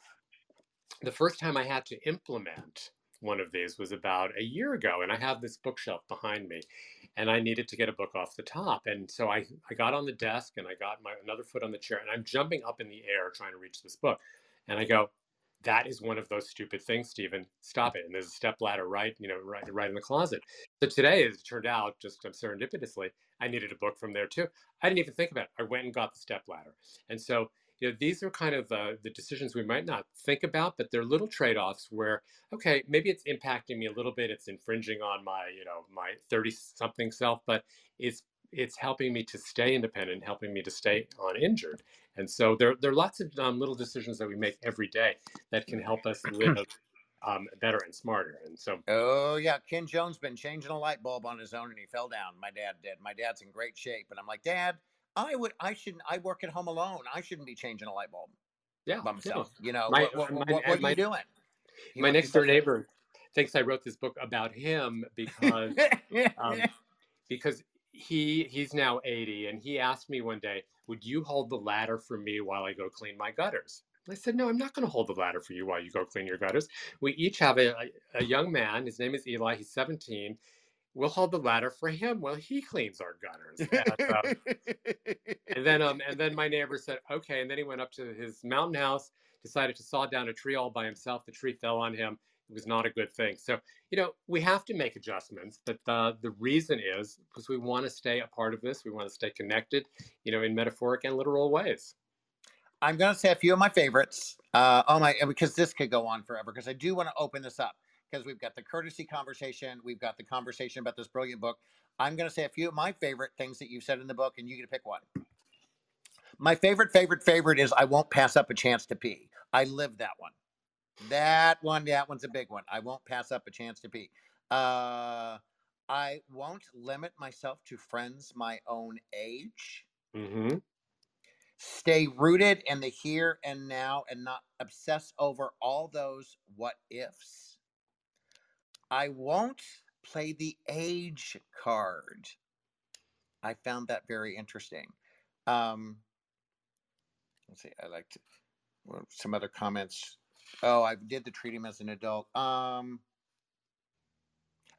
the first time I had to implement one of these was about a year ago, and I have this bookshelf behind me, and I needed to get a book off the top, and so I I got on the desk and I got my another foot on the chair, and I'm jumping up in the air trying to reach this book, and I go, that is one of those stupid things, Steven. Stop it. And there's a step ladder right, you know, right, right in the closet. So today, as it turned out, just um, serendipitously, I needed a book from there too. I didn't even think about it. I went and got the step ladder. And so, you know, these are kind of uh, the decisions we might not think about, but they're little trade-offs where, okay, maybe it's impacting me a little bit. It's infringing on my, you know, my 30 something self, but it's it's helping me to stay independent, helping me to stay uninjured. And so there, there are lots of um, little decisions that we make every day that can help us live um, better and smarter. And so, oh yeah, Ken Jones been changing a light bulb on his own, and he fell down. My dad did. My dad's in great shape, and I'm like, Dad, I would, I shouldn't. I work at home alone. I shouldn't be changing a light bulb. Yeah, by myself. Yeah. You know, my, what, what, my, what, what my, are you doing? He my next door neighbor thinks I wrote this book about him because um, because he he's now 80 and he asked me one day would you hold the ladder for me while i go clean my gutters? I said no i'm not going to hold the ladder for you while you go clean your gutters. We each have a, a, young man his name is eli he's 17 we'll hold the ladder for him while he cleans our gutters. And, uh, and then um and then my neighbor said okay and then he went up to his mountain house decided to saw down a tree all by himself. The tree fell on him it was not a good thing. So, you know, we have to make adjustments, but the, the reason is because we want to stay a part of this. We want to stay connected, you know, in metaphoric and literal ways. I'm going to say a few of my favorites. Uh, oh my, because this could go on forever. Because I do want to open this up because we've got the courtesy conversation, we've got the conversation about this brilliant book. I'm going to say a few of my favorite things that you've said in the book, and you get to pick one. My favorite, favorite, favorite is I won't pass up a chance to pee. I live that one. That one, that one's a big one. I won't pass up a chance to pee. Uh, I won't limit myself to friends my own age. Mm-hmm. Stay rooted in the here and now and not obsess over all those what ifs. I won't play the age card. I found that very interesting. Um, let's see, I like to, some other comments. Oh, I did the treat him as an adult. Um.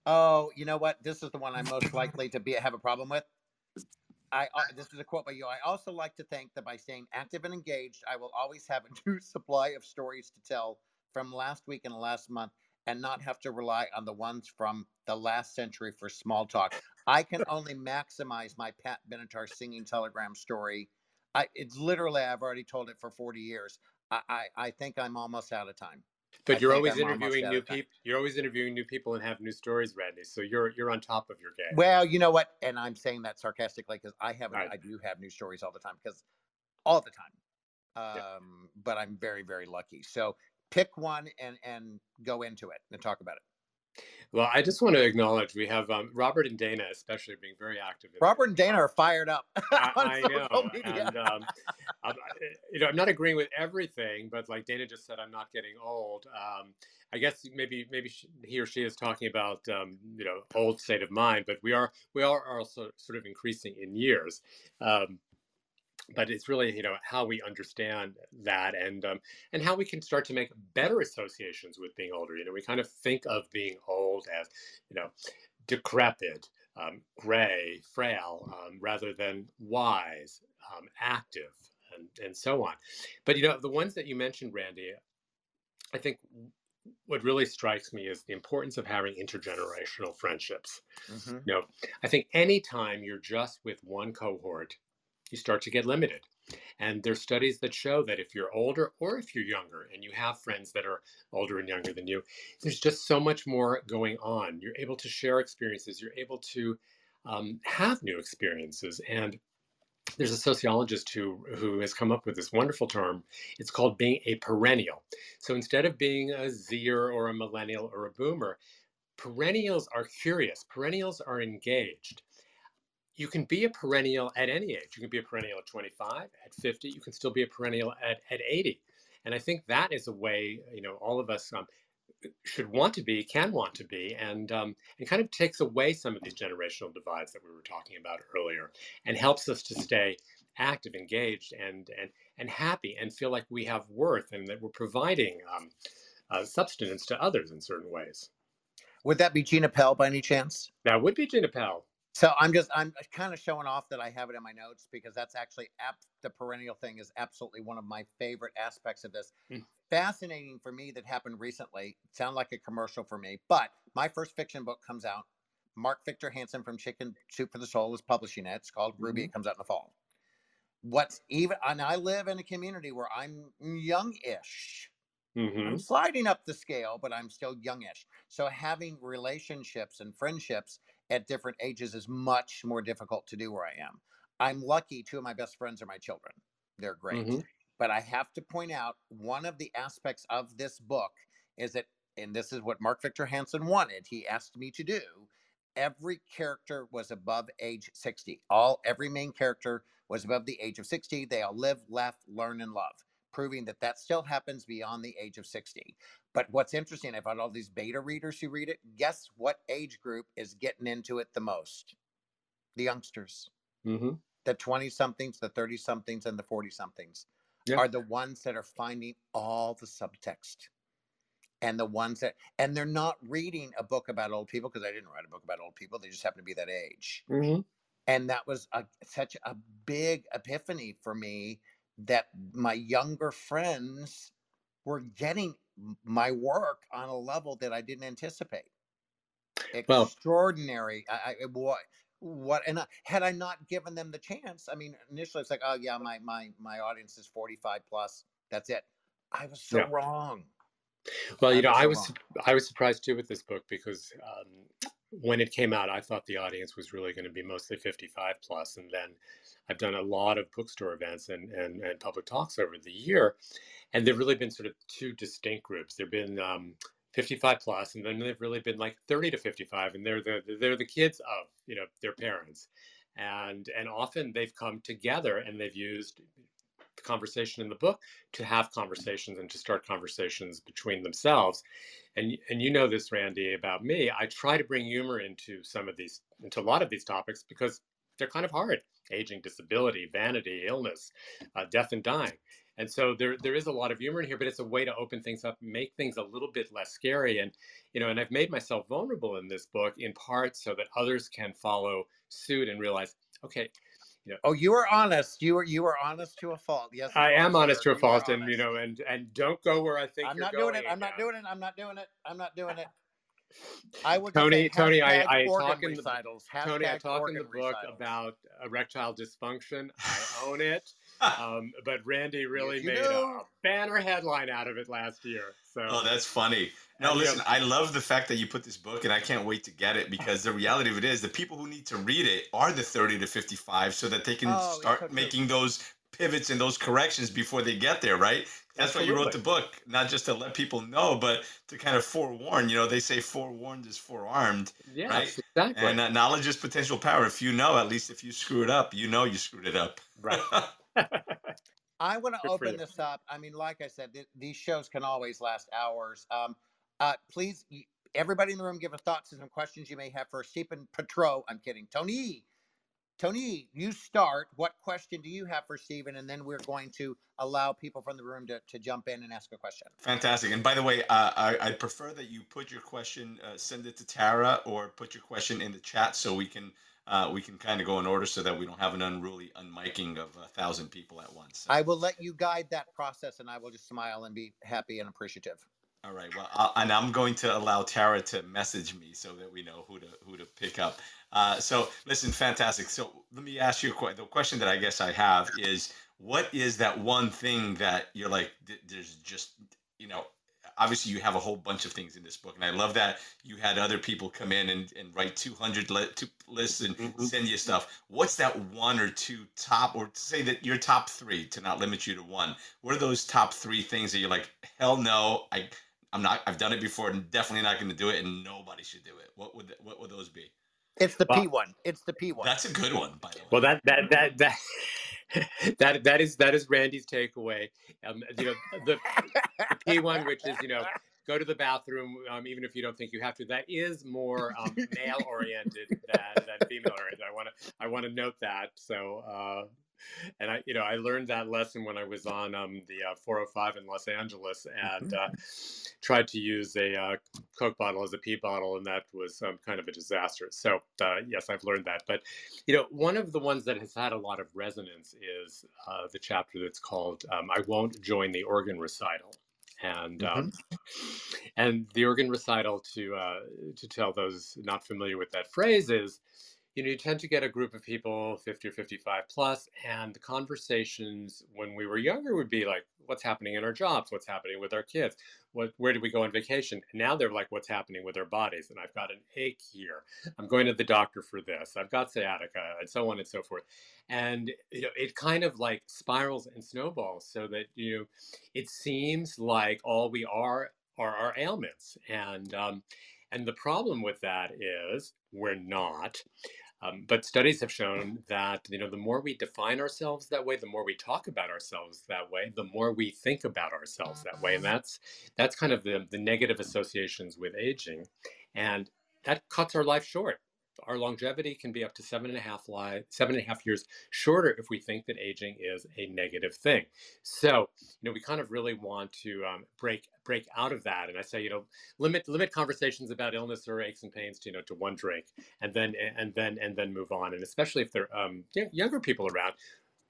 Oh, you know what? This is the one I'm most likely to be have a problem with. I uh, this is a quote by you. I also like to think that by staying active and engaged, I will always have a new supply of stories to tell from last week and last month, and not have to rely on the ones from the last century for small talk. I can only maximize my Pat Benatar singing telegram story. I it's literally I've already told it for 40 years. I, I, I think I'm almost out of time. But I you're always I'm interviewing new people. You're always interviewing new people and have new stories, Randy. So you're you're on top of your game. Well, you know what? And I'm saying that sarcastically because I have Right. I do have new stories all the time because all the time. Um, Yeah. but I'm very very lucky. So pick one and and go into it and talk about it. Well, I just want to acknowledge we have um, Robert and Dana, especially being very active. Robert and Dana are fired up I, on I know, media. and um, I'm, you know, I'm not agreeing with everything, but like Dana just said, I'm not getting old. Um, I guess maybe maybe she, he or she is talking about um, you know old state of mind, but we are we are also sort of increasing in years. Um, but it's really you know how we understand that and um, and how we can start to make better associations with being older. You know, we kind of think of being old as you know decrepit, um, gray, frail, um, rather than wise, um, active, and, and so on. But you know, the ones that you mentioned, Randy, I think what really strikes me is the importance of having intergenerational friendships. Mhm. You know, I think anytime you're just with one cohort, you start to get limited. And there's studies that show that if you're older or if you're younger and you have friends that are older and younger than you, there's just so much more going on. You're able to share experiences, you're able to um, have new experiences. And there's a sociologist who, who has come up with this wonderful term. It's called being a perennial. So instead of being a Zer or a millennial or a boomer, perennials are curious, perennials are engaged you can be a perennial at any age. You can be a perennial at 25, at 50. You can still be a perennial at, at 80. And I think that is a way, you know, all of us um, should want to be, can want to be, and um, and kind of takes away some of these generational divides that we were talking about earlier, and helps us to stay active, engaged, and and and happy, and feel like we have worth, and that we're providing um, uh, substance to others in certain ways. Would that be Gina Pell by any chance? That would be Gina Pell. So I'm just I'm kind of showing off that I have it in my notes because that's actually ap- the perennial thing is absolutely one of my favorite aspects of this. Mm. Fascinating for me that happened recently. Sound like a commercial for me, but my first fiction book comes out. Mark Victor Hansen from Chicken Soup for the Soul is publishing it. It's called Ruby. It comes out in the fall. What's even and I live in a community where I'm young-ish. Mhm. I'm sliding up the scale, but I'm still youngish. So having relationships and friendships at different ages is much more difficult to do where I am. I'm lucky two of my best friends are my children. They're great. Mhm. But I have to point out one of the aspects of this book is that, and this is what Mark Victor Hansen wanted, he asked me to do. Every character was above age 60. All every main character was above the age of 60. They all live, laugh, learn, and love, proving that that still happens beyond the age of 60. But what's interesting, I've had all these beta readers who read it. Guess what age group is getting into it the most? The youngsters, Mhm. the 20 somethings, the 30 somethings, and the 40 somethings Yeah. are the ones that are finding all the subtext. And the ones that, and they're not reading a book about old people because I didn't write a book about old people. They just happen to be that age Mhm. and that was a, such a big epiphany for me that my younger friends were getting my work on a level that I didn't anticipate. Well- Extraordinary. I, I what what and I, had I not given them the chance, I mean, initially it's like, oh yeah, my my my audience is forty five plus. That's it. I was so Yeah. wrong. Well, I you know, was I was wrong. I was surprised too with this book because um, when it came out, I thought the audience was really going to be mostly 55 plus, and then I've done a lot of bookstore events and and, and public talks over the year, and there've really been sort of two distinct groups. There've been um, 55 plus, and then they've really been like 30 to 55, and they're the they're the kids of you know their parents, and and often they've come together and they've used the conversation in the book to have conversations and to start conversations between themselves. And and you know this, Randy, about me. I try to bring humor into some of these, into a lot of these topics because they're kind of hard: aging, disability, vanity, illness, uh, death, and dying. And so there there is a lot of humor in here, but it's a way to open things up, make things a little bit less scary. And you know, and I've made myself vulnerable in this book in part so that others can follow suit and realize, okay, you know, Oh, you are honest. You were you were honest to a fault. Yes, I am honest to a fault, and you know, and and don't go where I think I'm not doing it. I'm not doing it. I'm not doing it. I'm not doing it. I would Tony, Tony, I, I talk in the recitals. Tony, I talk in the book recitals. about erectile dysfunction. I own it, um, but Randy really you made do. a banner headline out of it last year. So Oh, that's funny. No, And, you know- listen, I love the fact that you put this book, and I can't wait to get it because the reality of it is the people who need to read it are the 30 to 55 so that they can Oh, start so true. making those pivots and those corrections before they get there, right? That's why you wrote the book, not just to let people know, but to kind of forewarn. You know, they say forewarned is forearmed, yes, right? exactly. and uh, knowledge is potential power. If you know, at least if you screw it up, you know you screwed it up. Right. I want to open this up. I mean, like I said, th- these shows can always last hours. Um, uh, please, y- everybody in the room, give us thoughts and some questions you may have for Steven Petrow. I'm kidding. Tony, Tony, you start. What question do you have for Stephen? And then we're going to allow people from the room to, to jump in and ask a question. Fantastic. And by the way, uh, I, I prefer that you put your question, uh, send it to Tara, or put your question in the chat so we can uh, we can kind of go in order so that we don't have an unruly unmiking of a thousand people at once. So- I will let you guide that process, and I will just smile and be happy and appreciative. All right. Well, i and I'm going to allow Tara to message me so that we know who to who to pick up. Uh, so listen, fantastic. So let me ask you a question. The question that I guess I have is, what is that one thing that you're like? There's just you know, obviously you have a whole bunch of things in this book, and I love that you had other people come in and, and write 200 li- two lists and Mhm. send you stuff. What's that one or two top, or say that your top three to not limit you to one? What are those top three things that you're like, hell no, I I'm not. I've done it before, and definitely not going to do it, and nobody should do it. What would th- what would those be? It's the Well- P one. It's the P one. That's a good one, by the way. Well, that that that that that that is that is Randy's takeaway. Um, you know, the, the P one, which is you know, go to the bathroom, um, even if you don't think you have to. That is more um, male oriented than, than female oriented. I want to I want to note that. So uh, and I, you know, I learned that lesson when I was on um, the uh, 405 in Los Angeles and uh, tried to use a uh, Coke bottle as a pee bottle, and that was um, kind of a disaster. So uh, yes, I've learned that. But you know, one of the ones that has had a lot of resonance is uh, the chapter that's called um, "I Won't Join the Organ Recital." and mm-hmm. um, and the organ recital to uh, to tell those not familiar with that phrase is you know, you tend to get a group of people 50 or 55 plus, and the conversations when we were younger would be like, what's happening in our jobs? What's happening with our kids? What, where did we go on vacation? And now they're like, what's happening with our bodies? And I've got an ache here. I'm going to the doctor for this. I've got sciatica, and so on and so forth. And you know, it kind of like spirals and snowballs so that you know, it seems like all we are are our ailments. And um, and the problem with that is we're not. Um, but studies have shown that you know the more we define ourselves that way, the more we talk about ourselves that way, the more we think about ourselves that way, and that's that's kind of the the negative associations with aging, and that cuts our life short our longevity can be up to seven and a half life, seven and a half years shorter if we think that aging is a negative thing. So, you know, we kind of really want to um, break break out of that. And I say, you know, limit limit conversations about illness or aches and pains to you know to one drink, and then and then and then move on. And especially if they're um, younger people around,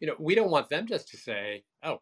you know, we don't want them just to say, oh,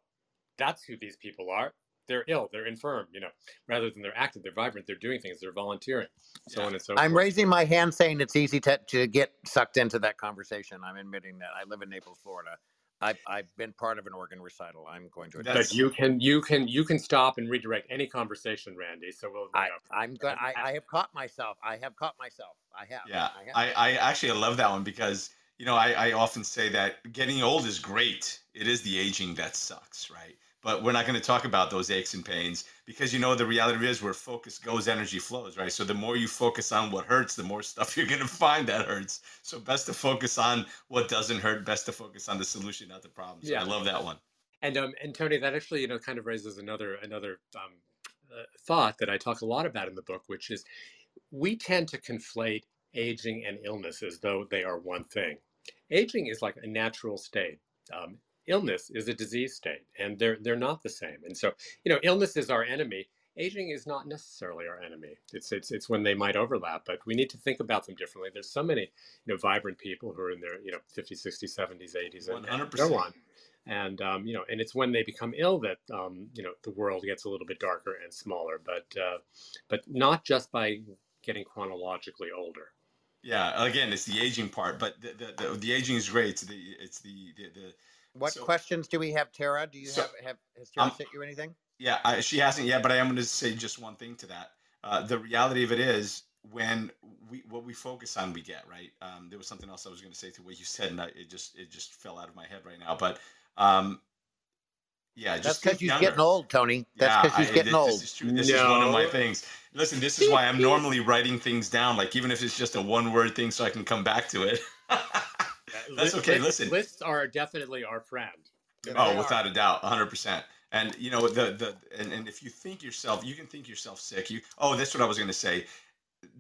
that's who these people are they're ill, they're infirm, you know, rather than they're active, they're vibrant, they're doing things, they're volunteering, so yeah. on and so I'm raising my hand saying it's easy to, to get sucked into that conversation. I'm admitting that. I live in Naples, Florida. I've, I've been part of an organ recital. I'm going to. But you can you can you can stop and redirect any conversation, Randy. So we'll. I, I'm good. I, I have caught myself. I have caught myself. I have. Yeah, I, have. I, I actually love that one because you know I, I often say that getting old is great. It is the aging that sucks, right? But we're not going to talk about those aches and pains because you know the reality is where focus goes energy flows right? So the more you focus on what hurts the more stuff you're going to find that hurts. So best to focus on what doesn't hurt best to focus on the solution not the problem. So yeah. i love that one. And um and tony that actually you know kind of raises another another um, uh, thought that i talk a lot about in the book which is we tend to conflate aging and illness as though they are one thing. Aging is like a natural state um, illness is a disease state and they're they're not the same. And so you know illness is our enemy. Aging is not necessarily our enemy. It's it's it's when they might overlap but we need to think about them differently. There's so many you know vibrant people who are in their you know 50s 60s 70s 80s and, 100%. and so on. And um, you know and it's when they become ill that um, you know the world gets a little bit darker and smaller but uh, but not just by getting chronologically older. Yeah again it's the aging part but the the, the, the aging is great. It's the it's the the, the what so, questions do we have, Tara? Do you so, have, have has Tara um, sent you anything? Yeah, I, she hasn't yet, but I am going to say just one thing to that. Uh, the reality of it is, when we what we focus on, we get right. Um, there was something else I was going to say to what you said, and I, it just it just fell out of my head right now. But um, yeah, that's because you're getting old, Tony. That's because yeah, you're getting old. This is true. This no. is one of my things. Listen, this is why I'm normally writing things down, like even if it's just a one word thing, so I can come back to it. That's okay. Lists, listen, lists are definitely our friend. Oh, without a doubt, 100. percent And you know the the and, and if you think yourself, you can think yourself sick. You oh, that's what I was going to say.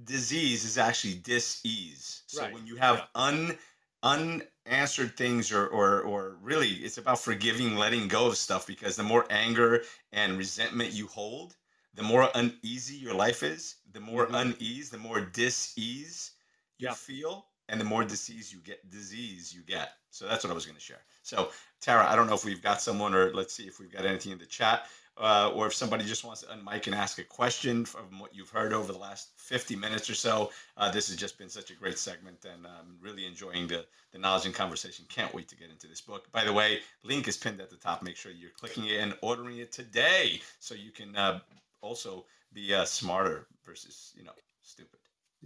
Disease is actually dis-ease. So right. when you have yeah. un unanswered things or, or or really it's about forgiving letting go of stuff because the more anger and resentment you hold the more uneasy your life is the more mm-hmm. unease the more dis-ease you yeah. feel and the more disease you get disease you get. So that's what i was going to share. So tara i don't know if we've got someone or let's see if we've got anything in the chat uh, or if somebody just wants to unmic and ask a question from what you've heard over the last 50 minutes or so. Uh, this has just been such a great segment and i'm really enjoying the, the knowledge and conversation. Can't wait to get into this book. By the way link is pinned at the top. Make sure you're clicking it and ordering it today so you can uh, also be uh, smarter versus you know stupid.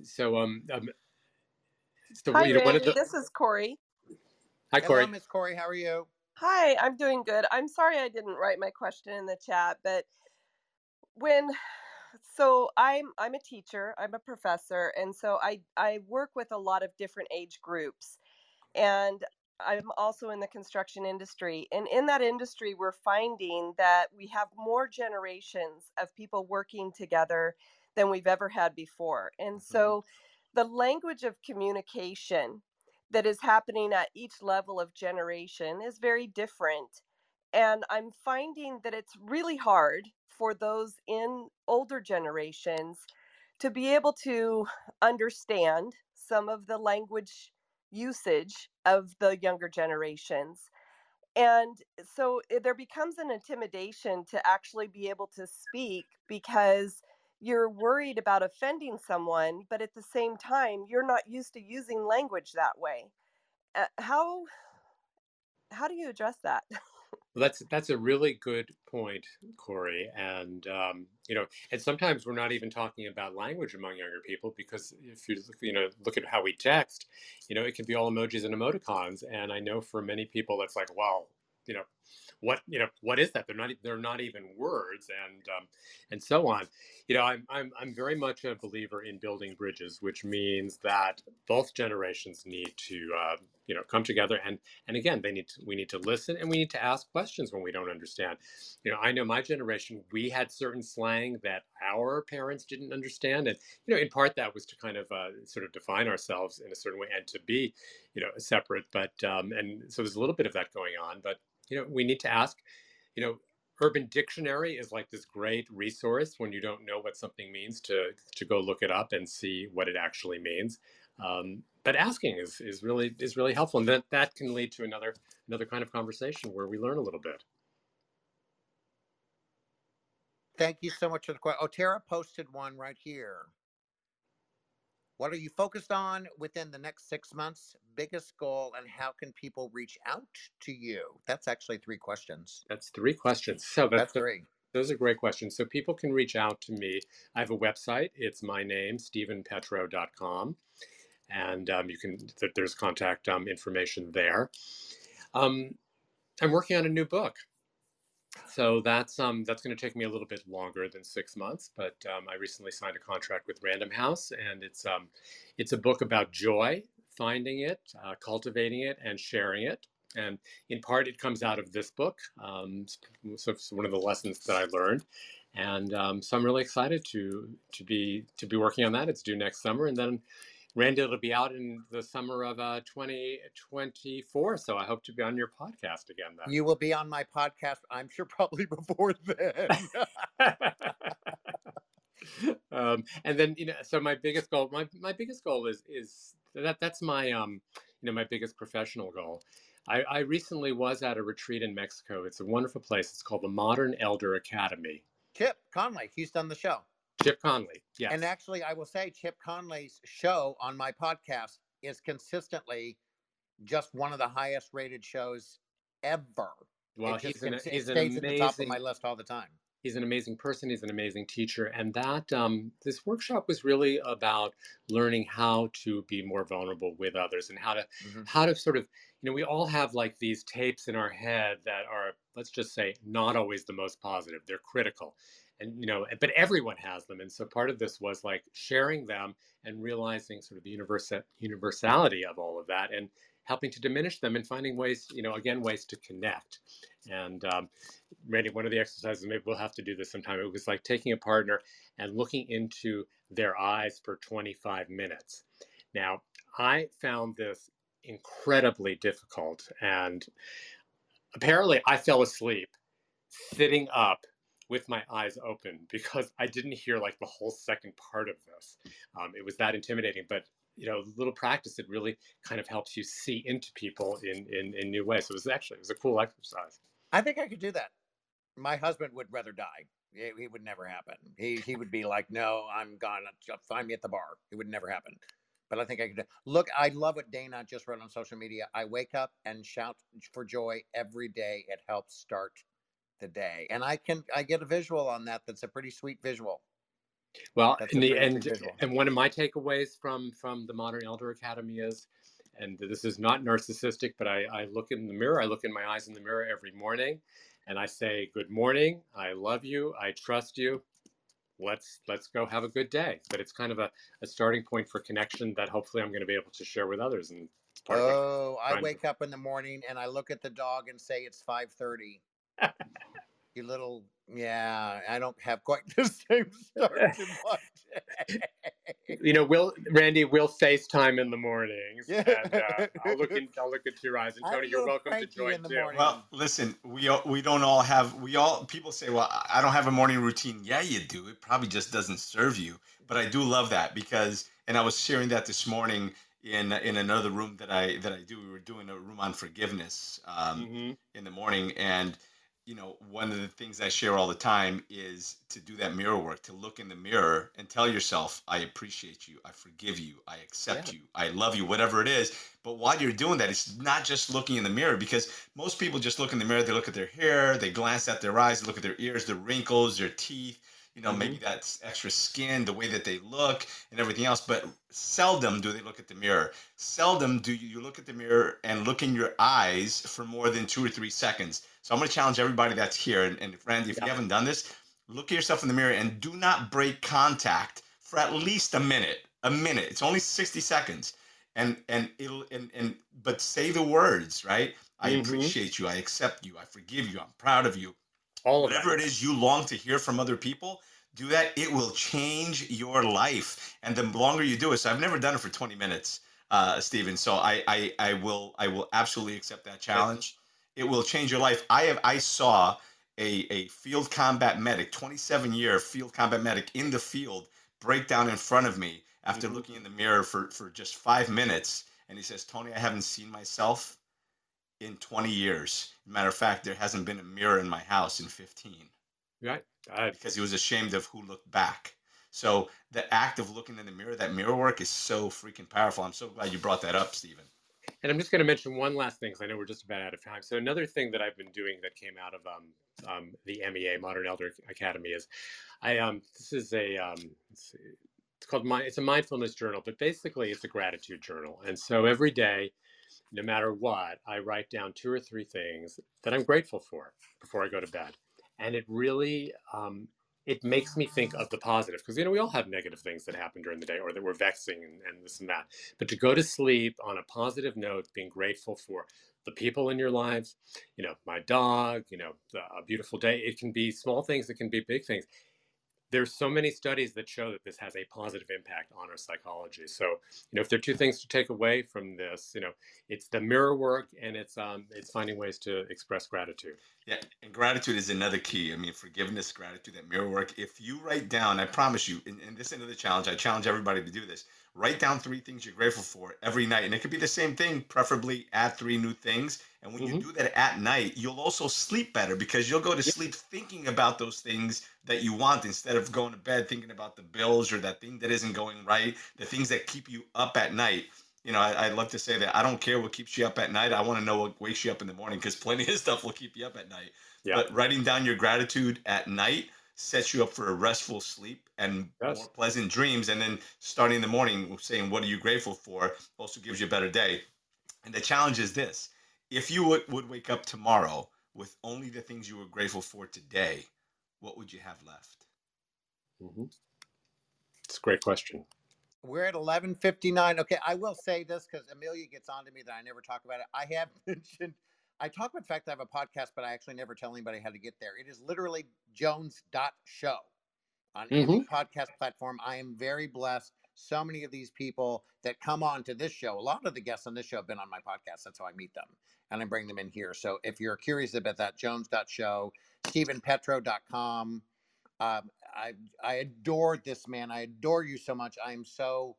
So um, um so, Hi, you know, Randy. The... This is Corey. Hi, Corey. Hello, Miss Corey. How are you? Hi, I'm doing good. I'm sorry I didn't write my question in the chat, but when so I'm I'm a teacher, I'm a professor, and so I I work with a lot of different age groups. And I'm also in the construction industry. And in that industry, we're finding that we have more generations of people working together than we've ever had before. And mm-hmm. so mm-hmm the language of communication that is happening at each level of generation is very different. And I'm finding that it's really hard for those in older generations to be able to understand some of the language usage of the younger generations. And so eh, there becomes an intimidation to actually be able to speak because you're worried about offending someone, but at the same time, you're not used to using language that way. Uh, how how do you address that? Well, that's that's a really good point, Corey. And um, you know, and sometimes we're not even talking about language among younger people because if you you know look at how we text, you know, it can be all emojis and emoticons. And I know for many people, it's like, wow, you know, what you know what is that? They're not they're not even words and um, and so on. You know I'm, I'm i'm very much a believer in building bridges which means that both generations need to uh, you know come together and and again they need to we need to listen and we need to ask questions when we don't understand. You know i know my generation we had certain slang that our parents didn't understand and you know in part that was to kind of uh, sort of define ourselves in a certain way and to be you know separate but um, and so there's a little bit of that going on but you know, we need to ask, you know, Urban Dictionary is like this great resource when you don't know what something means to to go look it up and see what it actually means. Um, but asking is is really is really helpful, and that that can lead to another another kind of conversation where we learn a little bit. Thank you so much for the question. Oh, Tara posted one right here. What are you focused on within the next six months? Biggest goal, and how can people reach out to you? That's actually three questions. That's three questions. So that's, that's three. Those are great questions. So people can reach out to me. I have a website. It's my name, stevenpetrow.com. And um, you can, there's contact um, information there. Um, I'm working on a new book so that's um, that's going to take me a little bit longer than six months, but um, I recently signed a contract with Random House, and it's um, it's a book about joy, finding it, uh, cultivating it, and sharing it. And in part, it comes out of this book. Um, so it's one of the lessons that I learned, and um, so I'm really excited to to be to be working on that. It's due next summer, and then Randy, it'll be out in the summer of uh, 2024. So I hope to be on your podcast again. Then. You will be on my podcast, I'm sure, probably before then. um, and then, you know, so my biggest goal, my, my biggest goal is, is that that's my, um, you know, my biggest professional goal. I, I recently was at a retreat in Mexico. It's a wonderful place. It's called the Modern Elder Academy. Chip Conley, he's done the show. Chip Conley. Yes. And actually, I will say Chip Conley's show on my podcast is consistently just one of the highest rated shows ever. Well, it he's, an, it he's stays amazing, at the top of my list all the time. He's an amazing person. He's an amazing teacher, and that um, this workshop was really about learning how to be more vulnerable with others and how to mm-hmm. how to sort of you know we all have like these tapes in our head that are let's just say not always the most positive. They're critical, and you know but everyone has them and so part of this was like sharing them and realizing sort of the universal universality of all of that and helping to diminish them and finding ways you know again ways to connect. And um, Randy, one of the exercises maybe we'll have to do this sometime it was like taking a partner and looking into their eyes for 25 minutes. Now i found this incredibly difficult and apparently i fell asleep sitting up with my eyes open because I didn't hear like the whole second part of this. Um, it was that intimidating, but you know, little practice it really kind of helps you see into people in, in in new ways. So it was actually it was a cool exercise. I think I could do that. My husband would rather die. It, would never happen. He he would be like, "No, I'm gone. Find me at the bar." It would never happen. But I think I could. Look, I love what Dana just wrote on social media. I wake up and shout for joy every day. It helps start the day and i can i get a visual on that that's a pretty sweet visual. Well in the end and one of my takeaways from from the modern elder academy is and this is not narcissistic but I, I look in the mirror i look in my eyes in the mirror every morning and i say good morning i love you i trust you. Let's let's go have a good day. But it's kind of a, a starting point for connection that hopefully i'm going to be able to share with others and oh i wake up in the morning and i look at the dog and say it's 5.30 you little yeah i don't have quite the same start to my day you know, we'll Randy, we'll FaceTime in the mornings, and uh, I'll look in, I'll look into your eyes. And Tony, you're welcome to join the too. morning. Well, listen, we all, we don't all have we all people say, well, I don't have a morning routine. Yeah, you do. It probably just doesn't serve you. But I do love that because, and I was sharing that this morning in in another room that I that I do. We were doing a room on forgiveness um, Mhm. in the morning, and you know, one of the things I share all the time is to do that mirror work, to look in the mirror and tell yourself, I appreciate you, I forgive you, I accept you, I love you, whatever it is. But while you're doing that, it's not just looking in the mirror because most people just look in the mirror, they look at their hair, they glance at their eyes, they look at their ears, their wrinkles, their teeth, you know, maybe that's extra skin, the way that they look and everything else. But seldom do they look at the mirror. Seldom do you look at the mirror and look in your eyes for more than two or three seconds. So I'm going to challenge everybody that's here. And, and Randy, if you haven't done this, look at yourself in the mirror and do not break contact for at least a minute. A minute. It's only 60 seconds. And and it'll and and but say the words, right? I Mhm. appreciate you. I accept you. I forgive you. I'm proud of you All of whatever it is you long to hear from other people do that. It will change your life. And the longer you do it so i've never done it for 20 minutes uh steven so i i, I will i will absolutely accept that challenge. It will change your life. I have i saw a, a field combat medic 27 year field combat medic in the field break down in front of me after Mhm. looking in the mirror for for just five minutes and he says tony i haven't seen myself in 20 years matter of fact there hasn't been a mirror in my house in 15 Right. I, because he was ashamed of who looked back. So the act of looking in the mirror, that mirror work is so freaking powerful. I'm so glad you brought that up, Steven. And I'm just going to mention one last thing because I know we're just about out of time. So another thing that I've been doing that came out of um, um, the MEA Modern Elder Academy is, I um, this is a um, it's, it's called my it's a mindfulness journal, but basically it's a gratitude journal. And so every day, no matter what, I write down two or three things that I'm grateful for before I go to bed, and it really um, it makes me think of the positive because you know we all have negative things that happen during the day or that we're vexing and, and this and that. But to go to sleep on a positive note being grateful for the people in your lives you know my dog you know the, a beautiful day it can be small things it can be big things there's so many studies that show that this has a positive impact on our psychology so you know if there are two things to take away from this you know it's the mirror work and it's um it's finding ways to express gratitude Yeah, and gratitude is another key. I mean, forgiveness, gratitude, that mirror work. If you write down, I promise you, and, and this is another challenge, I challenge everybody to do this. Write down three things you're grateful for every night. And it could be the same thing, preferably add three new things. And when you Mhm. do that at night, you'll also sleep better because you'll go to Yep. sleep thinking about those things that you want instead of going to bed thinking about the bills or that thing that isn't going right, the things that keep you up at night. You know, I, I love to say that I don't care what keeps you up at night. I want to know what wakes you up in the morning because plenty of stuff will keep you up at night. Yeah. But writing down your gratitude at night sets you up for a restful sleep and Yes. more pleasant dreams. And then starting in the morning saying, What are you grateful for? also gives you a better day. And the challenge is this if you would, would wake up tomorrow with only the things you were grateful for today, what would you have left? hmm it's a great question We're at eleven fifty nine. Okay, I will say this because Amelia gets on to me that I never talk about it. I have mentioned I talk about the fact that I have a podcast, but I actually never tell anybody how to get there. It is literally Jones.show on any podcast platform. I am very blessed. So many of these people that come on to this show, a lot of the guests on this show have been on my podcast. That's how I meet them and I bring them in here. So if you're curious about that, Jones.show, StevenPetrow.com. Um, I I adore this man. I adore you so much. I am so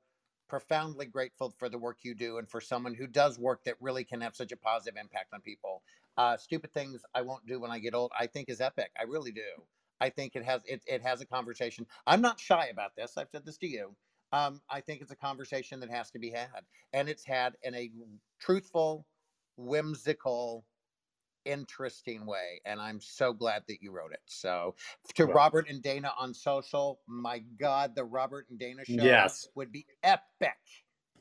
profoundly grateful for the work you do and for someone who does work that really can have such a positive impact on people. Uh, stupid things I won't do when I get old. I think is epic. I really do. I think it has it, it has a conversation. I'm not shy about this. I've said this to you. Um, I think it's a conversation that has to be had, and it's had in a truthful, whimsical, interesting way. And I'm so glad that you wrote it. So to Well- Robert and Dana on social, my God, the Robert and Dana show Yes. would be epic.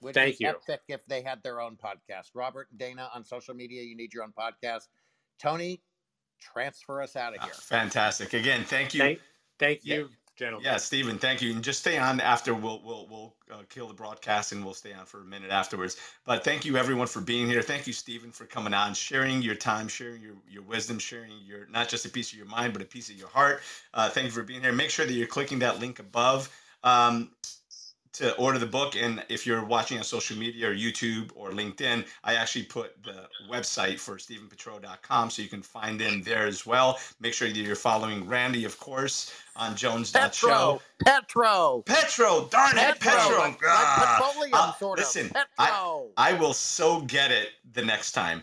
Would Thank be you. epic if they had their own podcast. Robert and Dana on social media, you need your own podcast. Tony, transfer us out of Ah, here. fantastic. Again, thank you. thank, thank Yeah. you gentlemen Yeah, Steven, thank you. And just stay on after we'll we'll we'll uh, kill the broadcast and we'll stay on for a minute afterwards. But thank you everyone for being here. Thank you, Steven, for coming on, sharing your time, sharing your your wisdom, sharing your not just a piece of your mind, but a piece of your heart. Uh, thank you for being here. Make sure that you're clicking that link above. Um, to order the book. And if you're watching on social media or YouTube or LinkedIn, I actually put the website for stevenpetrow.com so you can find him there as well. Make sure that you're following Randy, of course, on Jones.show. Petrow. Petrow. Petrow, darn it, Petrow. Petrow. Like, Ah. like petroleum, Uh, sort listen, of. Petrow. I will so get it the next time.